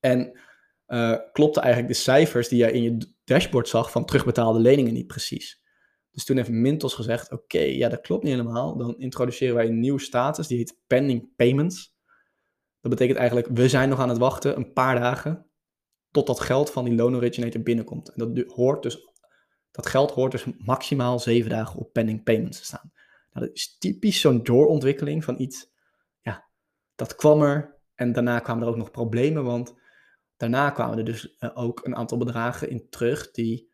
En uh, klopte eigenlijk de cijfers die je in je dashboard zag van terugbetaalde leningen niet precies. Dus toen heeft Mintos gezegd: Oké, ja, dat klopt niet helemaal. Dan introduceren wij een nieuwe status, die heet pending payments. Dat betekent eigenlijk: we zijn nog aan het wachten, een paar dagen tot dat geld van die loan originator binnenkomt. En dat, hoort dus, dat geld hoort dus maximaal zeven dagen op pending payments te staan. Nou, dat is typisch zo'n doorontwikkeling van iets, ja, dat kwam er en daarna kwamen er ook nog problemen, want daarna kwamen er dus uh, ook een aantal bedragen in terug die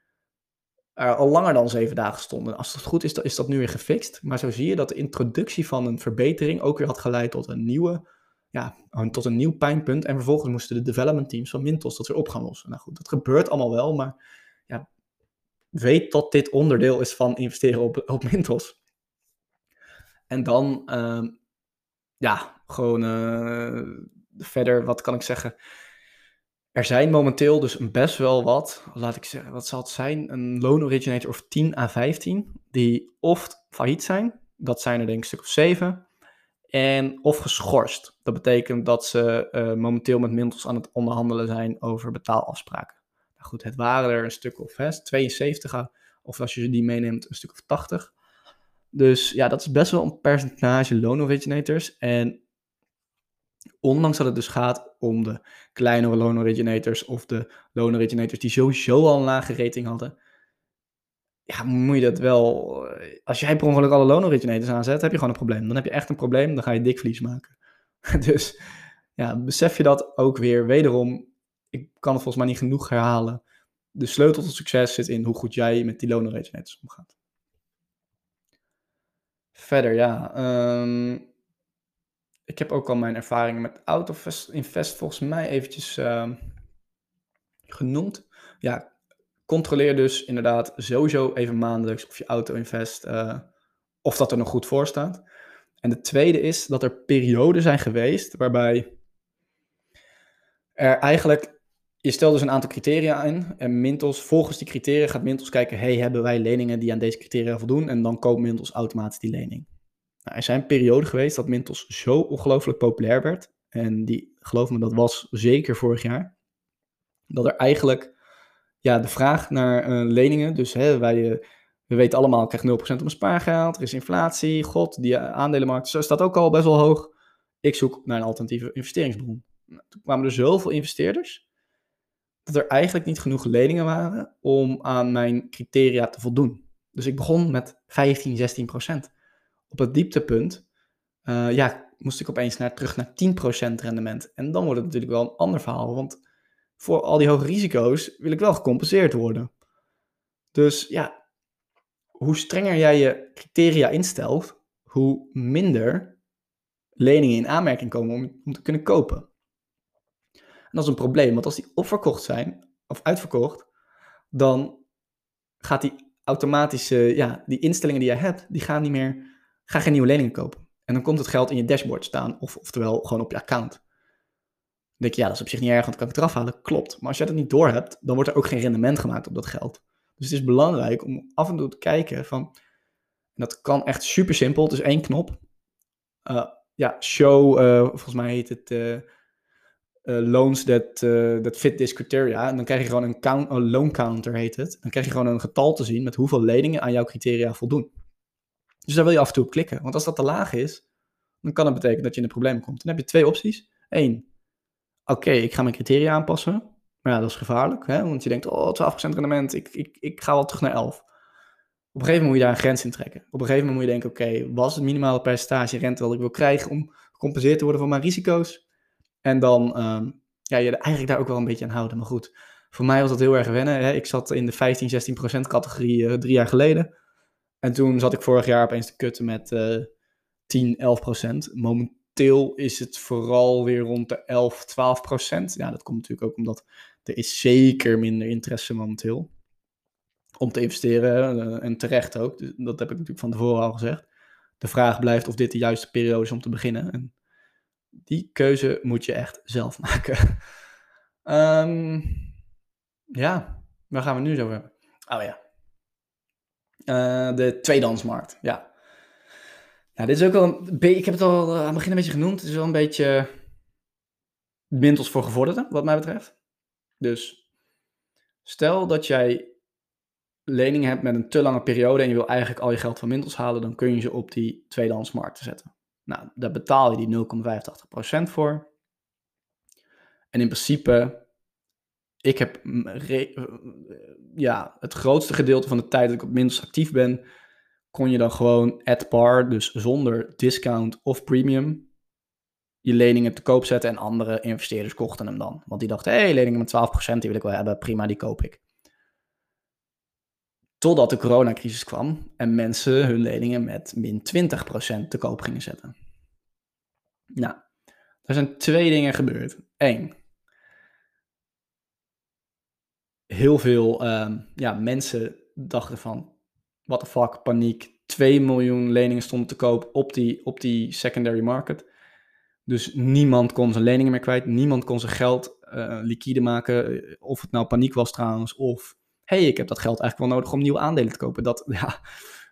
er al langer dan zeven dagen stonden. Als het goed is, is dat nu weer gefixt. Maar zo zie je dat de introductie van een verbetering ook weer had geleid tot een nieuwe, ja, tot een nieuw pijnpunt. En vervolgens moesten de development teams van Mintos dat weer op gaan lossen. Nou goed, dat gebeurt allemaal wel, maar ja, weet dat dit onderdeel is van investeren op, op Mintos. En dan, uh, ja, gewoon uh, verder, wat kan ik zeggen? Er zijn momenteel dus best wel wat, laat ik zeggen, wat zal het zijn? Een loan originator of 10 à 15, die of failliet zijn, dat zijn er denk ik een stuk of 7, en of geschorst. Dat betekent dat ze uh, momenteel met Mintels aan het onderhandelen zijn over betaalafspraken. Goed, het waren er een stuk of hè, 72, of als je die meeneemt, een stuk of 80. Dus ja, dat is best wel een percentage loan originators. En ondanks dat het dus gaat om de kleinere loan originators of de loan originators die sowieso al een lage rating hadden, ja, moet je dat wel. Als jij per ongeluk alle loan originators aanzet, heb je gewoon een probleem. Dan heb je echt een probleem, dan ga je dik verlies maken. dus ja, besef je dat ook weer. Wederom, ik kan het volgens mij niet genoeg herhalen. De sleutel tot succes zit in hoe goed jij met die originators omgaat. Verder, ja. Um, ik heb ook al mijn ervaringen met Autoinvest volgens mij eventjes uh, genoemd. Ja, controleer dus inderdaad sowieso even maandelijks of je Autoinvest, uh, of dat er nog goed voor staat. En de tweede is dat er perioden zijn geweest waarbij er eigenlijk, je stelt dus een aantal criteria in en Mintos, volgens die criteria gaat Mintos kijken, hey, hebben wij leningen die aan deze criteria voldoen? En dan koopt Mintos automatisch die lening. Nou, er zijn perioden geweest dat Mintos zo ongelooflijk populair werd. En die, geloof me, dat was zeker vorig jaar. Dat er eigenlijk ja, de vraag naar uh, leningen, dus hè, wij, uh, we weten allemaal, ik krijg 0% op mijn spaargeld, er is inflatie, god, die aandelenmarkt staat ook al best wel hoog. Ik zoek naar een alternatieve investeringsbron. Nou, toen kwamen er zoveel investeerders, dat er eigenlijk niet genoeg leningen waren om aan mijn criteria te voldoen. Dus ik begon met 15, 16 procent op het dieptepunt, uh, ja, moest ik opeens naar, terug naar 10% rendement. En dan wordt het natuurlijk wel een ander verhaal, want voor al die hoge risico's wil ik wel gecompenseerd worden. Dus ja, hoe strenger jij je criteria instelt, hoe minder leningen in aanmerking komen om, om te kunnen kopen. En dat is een probleem, want als die opverkocht zijn, of uitverkocht, dan gaat die automatische, ja, die instellingen die je hebt, die gaan niet meer Ga geen nieuwe leningen kopen. En dan komt het geld in je dashboard staan, of, oftewel gewoon op je account. Dan denk je, ja, dat is op zich niet erg, want dan kan ik het eraf halen. Klopt. Maar als jij dat niet door hebt, dan wordt er ook geen rendement gemaakt op dat geld. Dus het is belangrijk om af en toe te kijken van, en dat kan echt super simpel, het is één knop. Uh, ja, show, uh, volgens mij heet het uh, loans that, that fit this criteria. En dan krijg je gewoon een, count, een loan counter, heet het. Dan krijg je gewoon een getal te zien met hoeveel leningen aan jouw criteria voldoen. Dus daar wil je af en toe op klikken. Want als dat te laag is, dan kan dat betekenen dat je in de problemen komt. Dan heb je twee opties. Eén, oké, ik ga mijn criteria aanpassen. Maar ja, dat is gevaarlijk, hè? want je denkt, oh, 12% rendement, ik, ik, ik ga wel terug naar 11. Op een gegeven moment moet je daar een grens in trekken. Op een gegeven moment moet je denken, oké, wat is het minimale percentage rente wat ik wil krijgen om gecompenseerd te worden voor mijn risico's? En dan um, ja, je eigenlijk daar ook wel een beetje aan houden. Maar goed, voor mij was dat heel erg wennen. Hè? Ik zat in de 15, 16% categorie uh, drie jaar geleden. En toen zat ik vorig jaar opeens te kutten met uh, 10, 11 procent. Momenteel is het vooral weer rond de 11, 12 procent. Ja, dat komt natuurlijk ook omdat er is zeker minder interesse momenteel om te investeren. Uh, en terecht ook. Dus dat heb ik natuurlijk van tevoren al gezegd. De vraag blijft of dit de juiste periode is om te beginnen. En die keuze moet je echt zelf maken. um, ja, waar gaan we nu zo hebben? Oh ja, uh, de tweedansmarkt, ja. Nou, dit is ook wel een ik heb het al aan het begin een beetje genoemd. Het is wel een beetje wintels voor gevorderden, wat mij betreft. Dus stel dat jij leningen hebt met een te lange periode en je wil eigenlijk al je geld van Mintels halen, dan kun je ze op die tweedansmarkt zetten. Nou, daar betaal je die 0,85% voor. En in principe ik heb ja, het grootste gedeelte van de tijd dat ik op minst actief ben, kon je dan gewoon at par, dus zonder discount of premium, je leningen te koop zetten. En andere investeerders kochten hem dan. Want die dachten, hé, hey, leningen met 12%, die wil ik wel hebben, prima, die koop ik. Totdat de coronacrisis kwam en mensen hun leningen met min 20% te koop gingen zetten. Nou, er zijn twee dingen gebeurd. Eén, heel veel ehm, ja, mensen dachten van, what the fuck, paniek. 2 miljoen leningen stonden te koop op die, op die secondary market. Dus niemand kon zijn leningen meer kwijt. Niemand kon zijn geld uh, liquide maken. Of het nou paniek was trouwens. Of, hey, ik heb dat geld eigenlijk wel nodig om nieuwe aandelen te kopen. Dat, ja,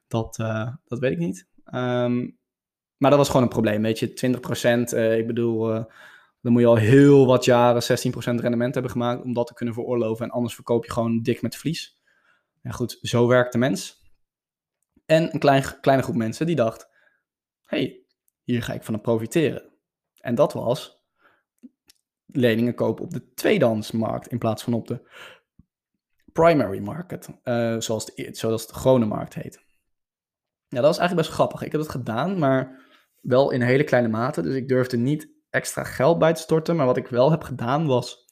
dat, uh, dat weet ik niet. Um, maar dat was gewoon een probleem, weet je. 20%, uh, ik bedoel, uh, dan moet je al heel wat jaren 16% rendement hebben gemaakt om dat te kunnen veroorloven. En anders verkoop je gewoon dik met vlies. En goed, zo werkt de mens. En een klein, kleine groep mensen die dacht, hey, hier ga ik van profiteren. En dat was leningen kopen op de tweedehandsmarkt in plaats van op de primary market, uh, zoals, de, zoals de gewone markt heet. Ja, dat was eigenlijk best grappig. Ik heb het gedaan, maar wel in hele kleine mate. Dus ik durfde niet extra geld bij te storten. Maar wat ik wel heb gedaan was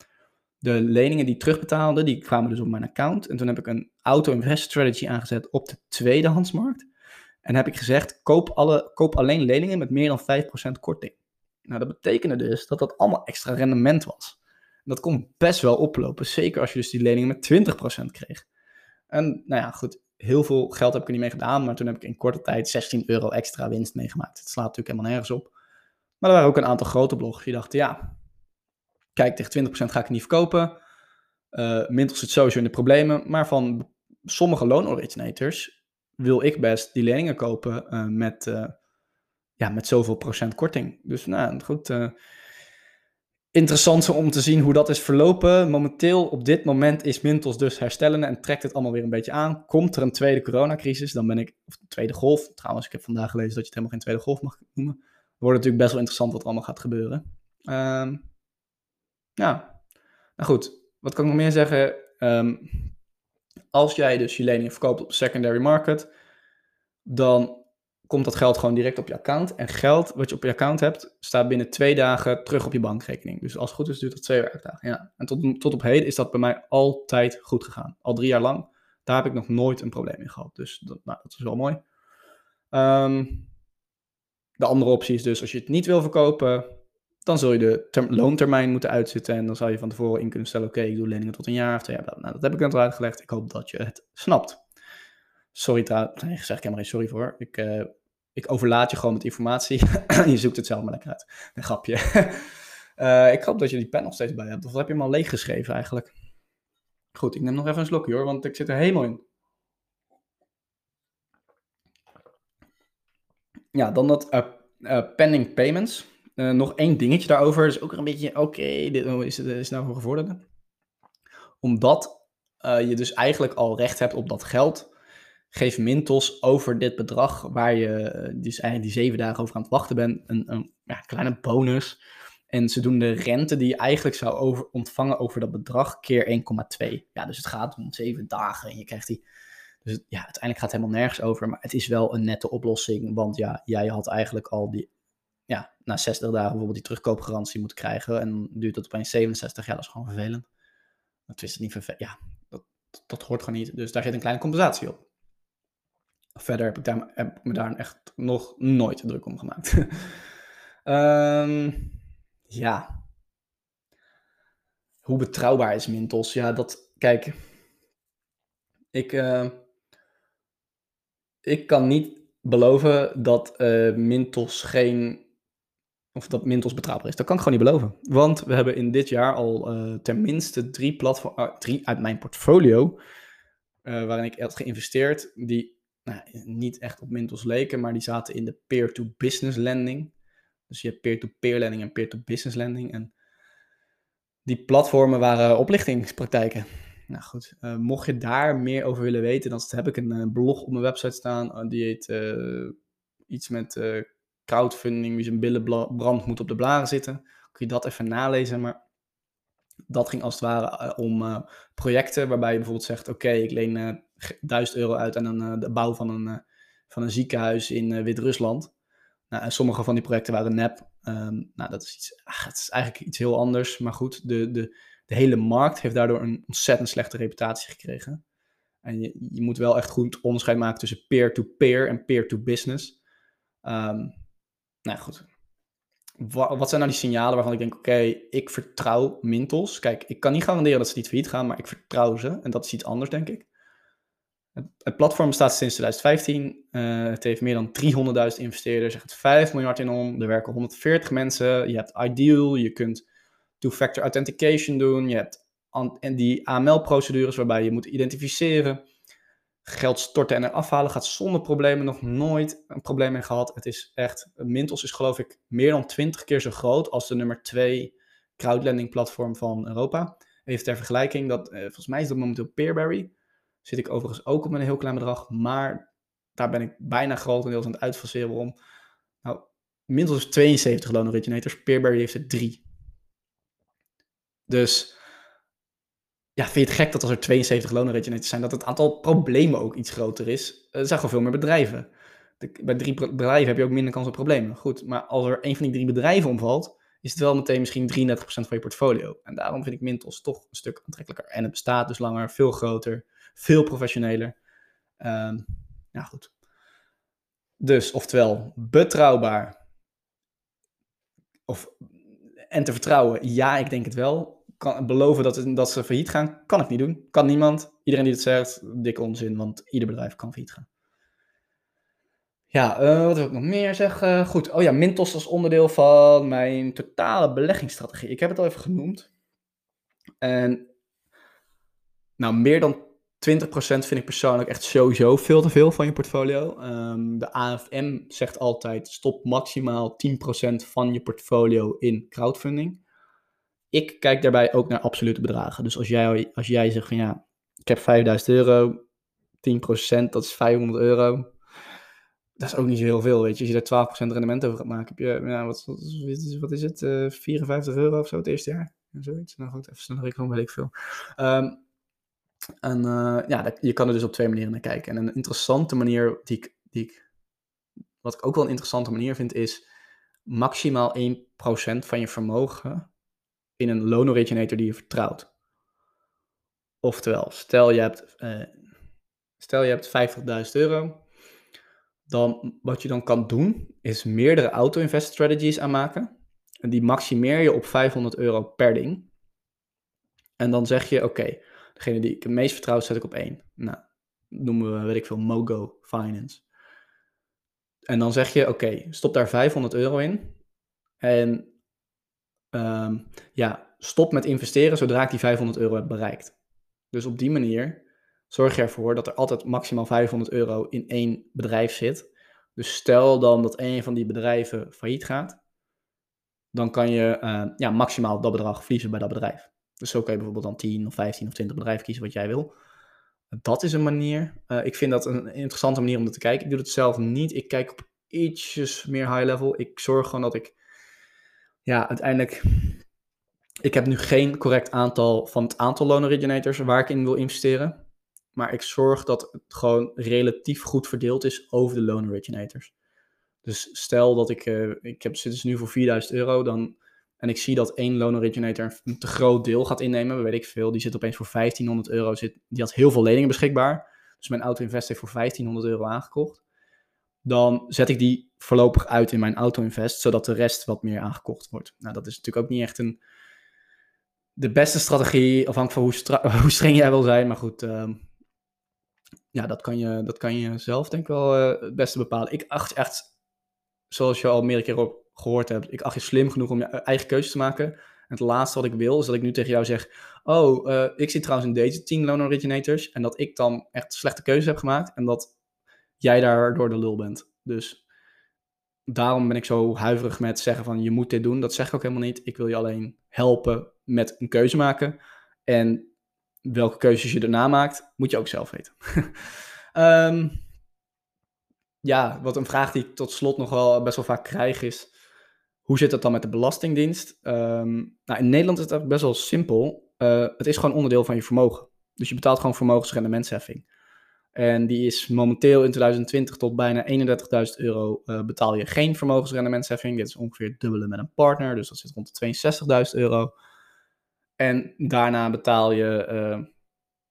de leningen die terugbetaalde, die kwamen dus op mijn account. En toen heb ik een auto-invest strategy aangezet op de tweedehandsmarkt. En heb ik gezegd, koop, alle, koop alleen leningen met meer dan 5% korting. Nou, dat betekende dus dat dat allemaal extra rendement was. Dat kon best wel oplopen, zeker als je dus die leningen met 20% kreeg. En nou ja, goed, heel veel geld heb ik er niet mee gedaan, maar toen heb ik in korte tijd 16 euro extra winst meegemaakt. Het slaat natuurlijk helemaal nergens op. Maar er waren ook een aantal grote blogs die dachten, ja, kijk, tegen 20% ga ik niet verkopen. Uh, Mintel zit sowieso in de problemen, maar van sommige loan originators wil ik best die leningen kopen uh, met, uh, ja, met zoveel procent korting. Dus nou, goed, interessant om te zien hoe dat is verlopen. Momenteel, op dit moment, is Mintos dus herstellen en trekt het allemaal weer een beetje aan. Komt er een tweede coronacrisis, dan ben ik, of een tweede golf. Trouwens, ik heb vandaag gelezen dat je het helemaal geen tweede golf mag noemen. Wordt natuurlijk best wel interessant wat er allemaal gaat gebeuren. Um, ja, nou goed. Wat kan ik nog meer zeggen? Um, als jij dus je leningen verkoopt op secondary market, dan komt dat geld gewoon direct op je account. En geld wat je op je account hebt, staat binnen twee dagen terug op je bankrekening. Dus als het goed is, duurt dat twee werkdagen. Ja. En tot, tot op heden is dat bij mij altijd goed gegaan. Al drie jaar lang. Daar heb ik nog nooit een probleem in gehad. Dus dat, nou, dat is wel mooi. Um, de andere optie is dus, als je het niet wil verkopen, dan zul je de term, loontermijn moeten uitzitten. En dan zou je van tevoren in kunnen stellen, oké, ik doe leningen tot een jaar of twee jaar. Nou, dat heb ik net al uitgelegd. Ik hoop dat je het snapt. Sorry trouwens, nee, zeg ik helemaal geen sorry voor. Ik, uh, ik overlaat je gewoon met informatie. je zoekt het zelf maar lekker uit. Een grapje. uh, ik hoop dat je die pen nog steeds bij hebt. Of heb je hem al leeggeschreven eigenlijk? Goed, ik neem nog even een slokje hoor, want ik zit er helemaal in. Ja, dan dat uh, pending payments. nog één dingetje daarover. is ook een beetje, oké, dit is, is nou voor gevorderde. Omdat je dus eigenlijk al recht hebt op dat geld geef Mintos over dit bedrag, waar je eh, dus eigenlijk die zeven dagen over aan het wachten bent, een, een ja, kleine bonus. En ze doen de rente die je eigenlijk zou over, ontvangen over dat bedrag keer 1,2. Ja, dus het gaat om zeven dagen en je krijgt die. Dus ja, uiteindelijk gaat het helemaal nergens over, maar het is wel een nette oplossing. Want ja, jij had eigenlijk al die, ja, na 60 dagen bijvoorbeeld die terugkoopgarantie moeten krijgen. En dan duurt dat opeens 67. Ja, dat is gewoon vervelend. Dat is niet vervelend. Ja, dat, dat hoort gewoon niet. Dus daar zit een kleine compensatie op. Verder heb ik, daar, me daar echt nog nooit druk om gemaakt. um, ja. Hoe betrouwbaar is Mintos? Ja, dat, kijk, ik, uh, ik kan niet beloven dat uh, Mintos geen, of dat Mintos betrouwbaar is. Dat kan ik gewoon niet beloven. Want we hebben in dit jaar al uh, tenminste drie platforms, drie uit mijn portfolio, waarin ik had geïnvesteerd, die nou, niet echt op Mintos leken, maar die zaten in de peer-to-business lending. Dus je hebt peer-to-peer lending en peer-to-business lending. En die platformen waren oplichtingspraktijken. Nou goed, uh, mocht je daar meer over willen weten, dan heb ik een uh, blog op mijn website staan. Uh, die heet iets met crowdfunding, wie zijn billen brandt moet op de blaren zitten. Kun je dat even nalezen, maar dat ging als het ware om projecten waarbij je bijvoorbeeld zegt, oké, ik leen 1000 euro uit aan een, eh, de bouw van een, eh, van een ziekenhuis in eh, Wit-Rusland. Nou, sommige van die projecten waren nep. Um, nou, dat is, iets, ach, het is eigenlijk iets heel anders. Maar goed, de, de, de hele markt heeft daardoor een ontzettend slechte reputatie gekregen. En je, je moet wel echt goed onderscheid maken tussen peer-to-peer en peer-to-business. Um, nou goed. Wat, wat, zijn nou die signalen waarvan ik denk, oké, ik vertrouw Mintos. Kijk, ik kan niet garanderen dat ze niet failliet gaan, maar ik vertrouw ze. En dat is iets anders, denk ik. Het, platform bestaat sinds 2015. Uh, het heeft meer dan 300.000 investeerders. Er gaat 5 miljard in om. Er werken 140 mensen. Je hebt Ideal. Je kunt two-factor authentication doen. Je hebt en die AML-procedures waarbij je moet identificeren. Geld storten en er afhalen gaat zonder problemen. Nog nooit een probleem mee gehad. Het is echt, Mintos is geloof ik meer dan 20 keer zo groot als de nummer 2 crowdlending platform van Europa. Even ter vergelijking, dat, eh, volgens mij is dat momenteel Peerberry. Zit ik overigens ook op een heel klein bedrag, maar daar ben ik bijna grotendeels aan het uitfaseren waarom. Nou, Mintos is 72 loan originators, Peerberry heeft er 3. Dus ja, vind je het gek dat als er 72 loonoriginators zijn, dat het aantal problemen ook iets groter is? Er zijn gewoon veel meer bedrijven. bij drie bedrijven heb je ook minder kans op problemen. Goed, maar als er een van die drie bedrijven omvalt, is het wel meteen misschien 33% van je portfolio. En daarom vind ik Mintos toch een stuk aantrekkelijker. En het bestaat dus langer, veel groter, veel professioneler. Um, ja, goed. Dus, oftewel, betrouwbaar. Of, en te vertrouwen, ja, ik denk het wel kan beloven dat, dat ze failliet gaan, kan ik niet doen. Kan niemand. Iedereen die het zegt, dikke onzin, want ieder bedrijf kan failliet gaan. Ja, uh, wat wil ik nog meer zeggen? Goed, oh ja, Mintos als onderdeel van mijn totale beleggingsstrategie. Ik heb het al even genoemd. En nou, meer dan 20% vind ik persoonlijk echt sowieso veel te veel van je portfolio. Um, de AFM zegt altijd: stop maximaal 10% van je portfolio in crowdfunding ik kijk daarbij ook naar absolute bedragen. Dus als jij, als jij zegt van ja, ik heb 5000 euro, 10% dat is 500 euro. Dat is ook niet zo heel veel, weet je. Als je daar 12% rendement over gaat maken, heb je, ja, wat, wat, is het, uh, eh, 54 euro of zo het eerste jaar? Zoiets. Nou goed, even snel rekenen, weet ik veel. Um, en uh, ja, je kan er dus op twee manieren naar kijken. En een interessante manier die ik, die ik, wat ik ook wel een interessante manier vind, is maximaal 1% van je vermogen in een loan originator die je vertrouwt. Oftewel, stel je hebt, uh, stel je hebt 50.000 euro. Dan, wat je dan kan doen, is meerdere auto-invest strategies aanmaken. En die maximeer je op 500 euro per ding. En dan zeg je, oké, degene die ik het meest vertrouw, zet ik op één. Nou, noemen we, weet ik veel, Mogo Finance. En dan zeg je, oké, stop daar 500 euro in. En Ehm, ja, stop met investeren zodra ik die 500 euro heb bereikt. Dus op die manier zorg je ervoor dat er altijd maximaal 500 euro in één bedrijf zit. Dus stel dan dat een van die bedrijven failliet gaat, dan kan je uh, ja, maximaal dat bedrag verliezen bij dat bedrijf. Dus zo kan je bijvoorbeeld dan 10 of 15 of 20 bedrijven kiezen wat jij wil. Dat is een manier. Uh, ik vind dat een interessante manier om dat te kijken. Ik doe het zelf niet. Ik kijk op ietsjes meer high level. Ik zorg gewoon dat ik ja, uiteindelijk, ik heb nu geen correct aantal van het aantal loan originators waar ik in wil investeren. Maar ik zorg dat het gewoon relatief goed verdeeld is over de loan originators. Dus stel dat ik, uh, ik heb, zit dus nu voor 4000 euro dan, en ik zie dat één loan originator een te groot deel gaat innemen, weet ik veel, die zit opeens voor 1500 euro, zit, die had heel veel leningen beschikbaar. Dus mijn auto-invest heeft voor 1500 euro aangekocht dan zet ik die voorlopig uit in mijn auto-invest, zodat de rest wat meer aangekocht wordt. Nou, dat is natuurlijk ook niet echt een, de beste strategie, afhankelijk van hoe, hoe streng jij wil zijn. Maar goed, uh, ja, dat kan, je, dat kan je zelf denk ik wel uh, het beste bepalen. Ik acht echt, zoals je al meerdere keer op gehoord hebt, ik acht je slim genoeg om je eigen keuze te maken. En het laatste wat ik wil, is dat ik nu tegen jou zeg: Oh, uh, ik zit trouwens in deze 10 loan originators. En dat ik dan echt slechte keuze heb gemaakt. En dat jij daardoor de lul bent. Dus daarom ben ik zo huiverig met zeggen van je moet dit doen. Dat zeg ik ook helemaal niet. Ik wil je alleen helpen met een keuze maken. En welke keuzes je daarna maakt, moet je ook zelf weten. um, ja, wat een vraag die ik tot slot nog wel best wel vaak krijg is... Hoe zit het dan met de Belastingdienst? Um, nou, in Nederland is het best wel simpel. Uh, het is gewoon onderdeel van je vermogen. Dus je betaalt gewoon vermogensrendementsheffing. En die is momenteel in 2020 tot bijna 31.000 euro uh, betaal je geen vermogensrendementsheffing. Dit is ongeveer het dubbele met een partner, dus dat zit rond de 62.000 euro. En daarna betaal je uh,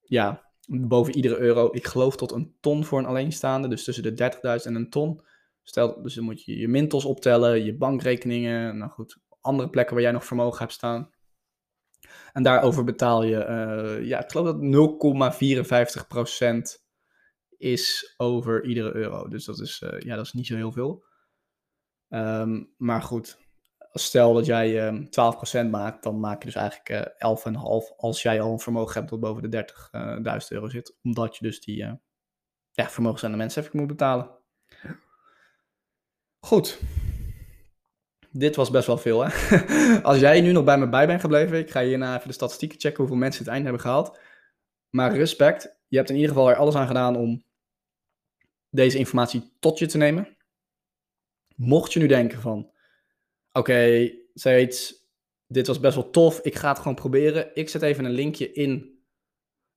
ja, boven iedere euro, ik geloof tot een ton voor een alleenstaande. Dus tussen de 30.000 en een ton. Stel, dus dan moet je je mintos optellen, je bankrekeningen, nou goed, andere plekken waar jij nog vermogen hebt staan. En daarover betaal je, uh, ja, ik geloof dat 0,54% is over iedere euro. Dus dat is, uh, ja, dat is niet zo heel veel. Um, maar goed, stel dat jij um, ehm, 12% maakt, dan maak je dus eigenlijk uh, eh, 11,5% als jij al een vermogen hebt dat boven de 30.000 euro zit. Omdat je dus die ja, moet betalen. Goed. Dit was best wel veel, hè? Als jij nu nog bij me bij bent gebleven, ik ga hierna even de statistieken checken hoeveel mensen het eind hebben gehaald. Maar respect, je hebt in ieder geval er alles aan gedaan om deze informatie tot je te nemen. Mocht je nu denken van, oké, okay, dit was best wel tof, ik ga het gewoon proberen. Ik zet even een linkje in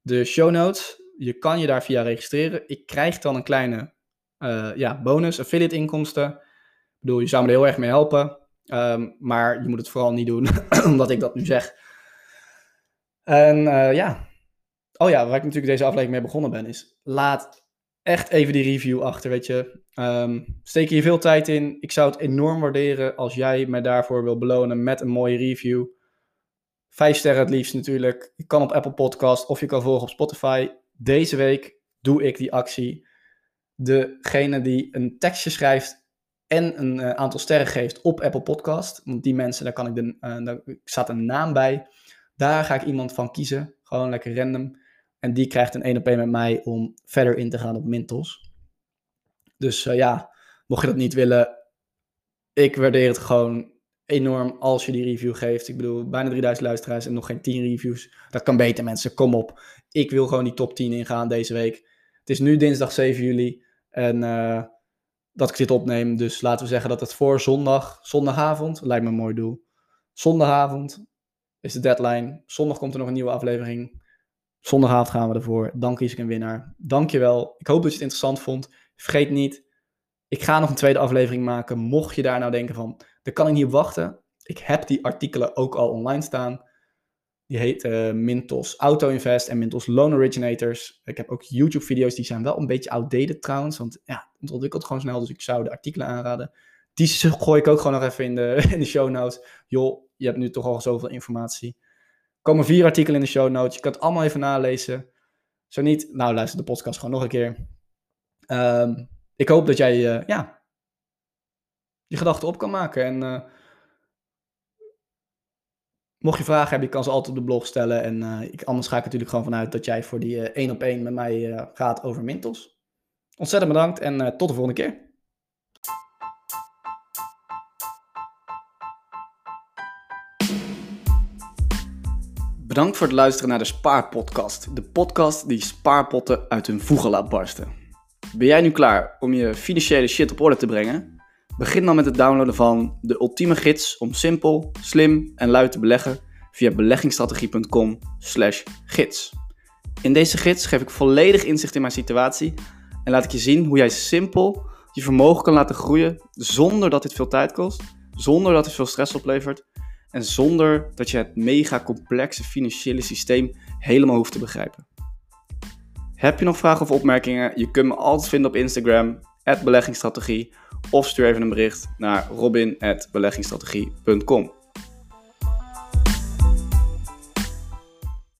de show notes. Je kan je daar via registreren. Ik krijg dan een kleine uh, ja, bonus, affiliate inkomsten. Bedoel, je zou me er heel erg mee helpen. Um, maar je moet het vooral niet doen, omdat ik dat nu zeg. En uh, ja. Oh ja, waar ik natuurlijk deze aflevering mee begonnen ben, is laat echt even die review achter, weet je. Um, steek hier veel tijd in. Ik zou het enorm waarderen als jij mij daarvoor wil belonen met een mooie review. Vijf sterren het liefst natuurlijk. Je kan op Apple Podcast of je kan volgen op Spotify. Deze week doe ik die actie. Degene die een tekstje schrijft en een uh, aantal sterren geeft op Apple Podcast. Want die mensen, daar, kan ik de, uh, daar staat een naam bij. Daar ga ik iemand van kiezen. Gewoon lekker random. En die krijgt een 1 op 1 met mij om verder in te gaan op Mintos. Dus uh, ja, mocht je dat niet willen, ik waardeer het gewoon enorm als je die review geeft. Ik bedoel, bijna 3000 luisteraars en nog geen 10 reviews. Dat kan beter, mensen. Kom op. Ik wil gewoon die top 10 ingaan deze week. Het is nu dinsdag 7 juli. En dat ik dit opneem. Dus laten we zeggen dat het voor zondag, zondagavond, lijkt me een mooi doel. Zondagavond is de deadline. Zondag komt er nog een nieuwe aflevering. Zondagavond gaan we ervoor. Dan kies ik een winnaar. Dankjewel. Ik hoop dat je het interessant vond. Vergeet niet, ik ga nog een tweede aflevering maken. Mocht je daar nou denken van, dan kan ik niet wachten. Ik heb die artikelen ook al online staan. Die heet uh, Mintos Auto Invest en Mintos Loan Originators. Ik heb ook YouTube-video's, die zijn wel een beetje outdated trouwens. Want ja, het ontwikkelt gewoon snel, dus ik zou de artikelen aanraden. Die gooi ik ook gewoon nog even in de, in de show notes. Joh, je hebt nu toch al zoveel informatie. Er komen vier artikelen in de show notes. Je kan het allemaal even nalezen. Zo niet, nou luister de podcast gewoon nog een keer. Um, ik hoop dat jij uh, ja, je gedachten op kan maken. En uh, mocht je vragen hebben, je kan ze altijd op de blog stellen. En uh, ik, anders ga ik natuurlijk gewoon vanuit dat jij voor die één op één met mij gaat over Mintos. Ontzettend bedankt en tot de volgende keer. Bedankt voor het luisteren naar de Spaarpodcast. De podcast die spaarpotten uit hun voegen laat barsten. Ben jij nu klaar om je financiële shit op orde te brengen? Begin dan met het downloaden van de ultieme gids om simpel, slim en luid te beleggen via beleggingsstrategie.com/gids. In deze gids geef ik volledig inzicht in mijn situatie en laat ik je zien hoe jij simpel je vermogen kan laten groeien zonder dat dit veel tijd kost, zonder dat het veel stress oplevert en zonder dat je het mega complexe financiële systeem helemaal hoeft te begrijpen. Heb je nog vragen of opmerkingen? Je kunt me altijd vinden op Instagram, beleggingsstrategie, of stuur even een bericht naar robin.beleggingsstrategie.com.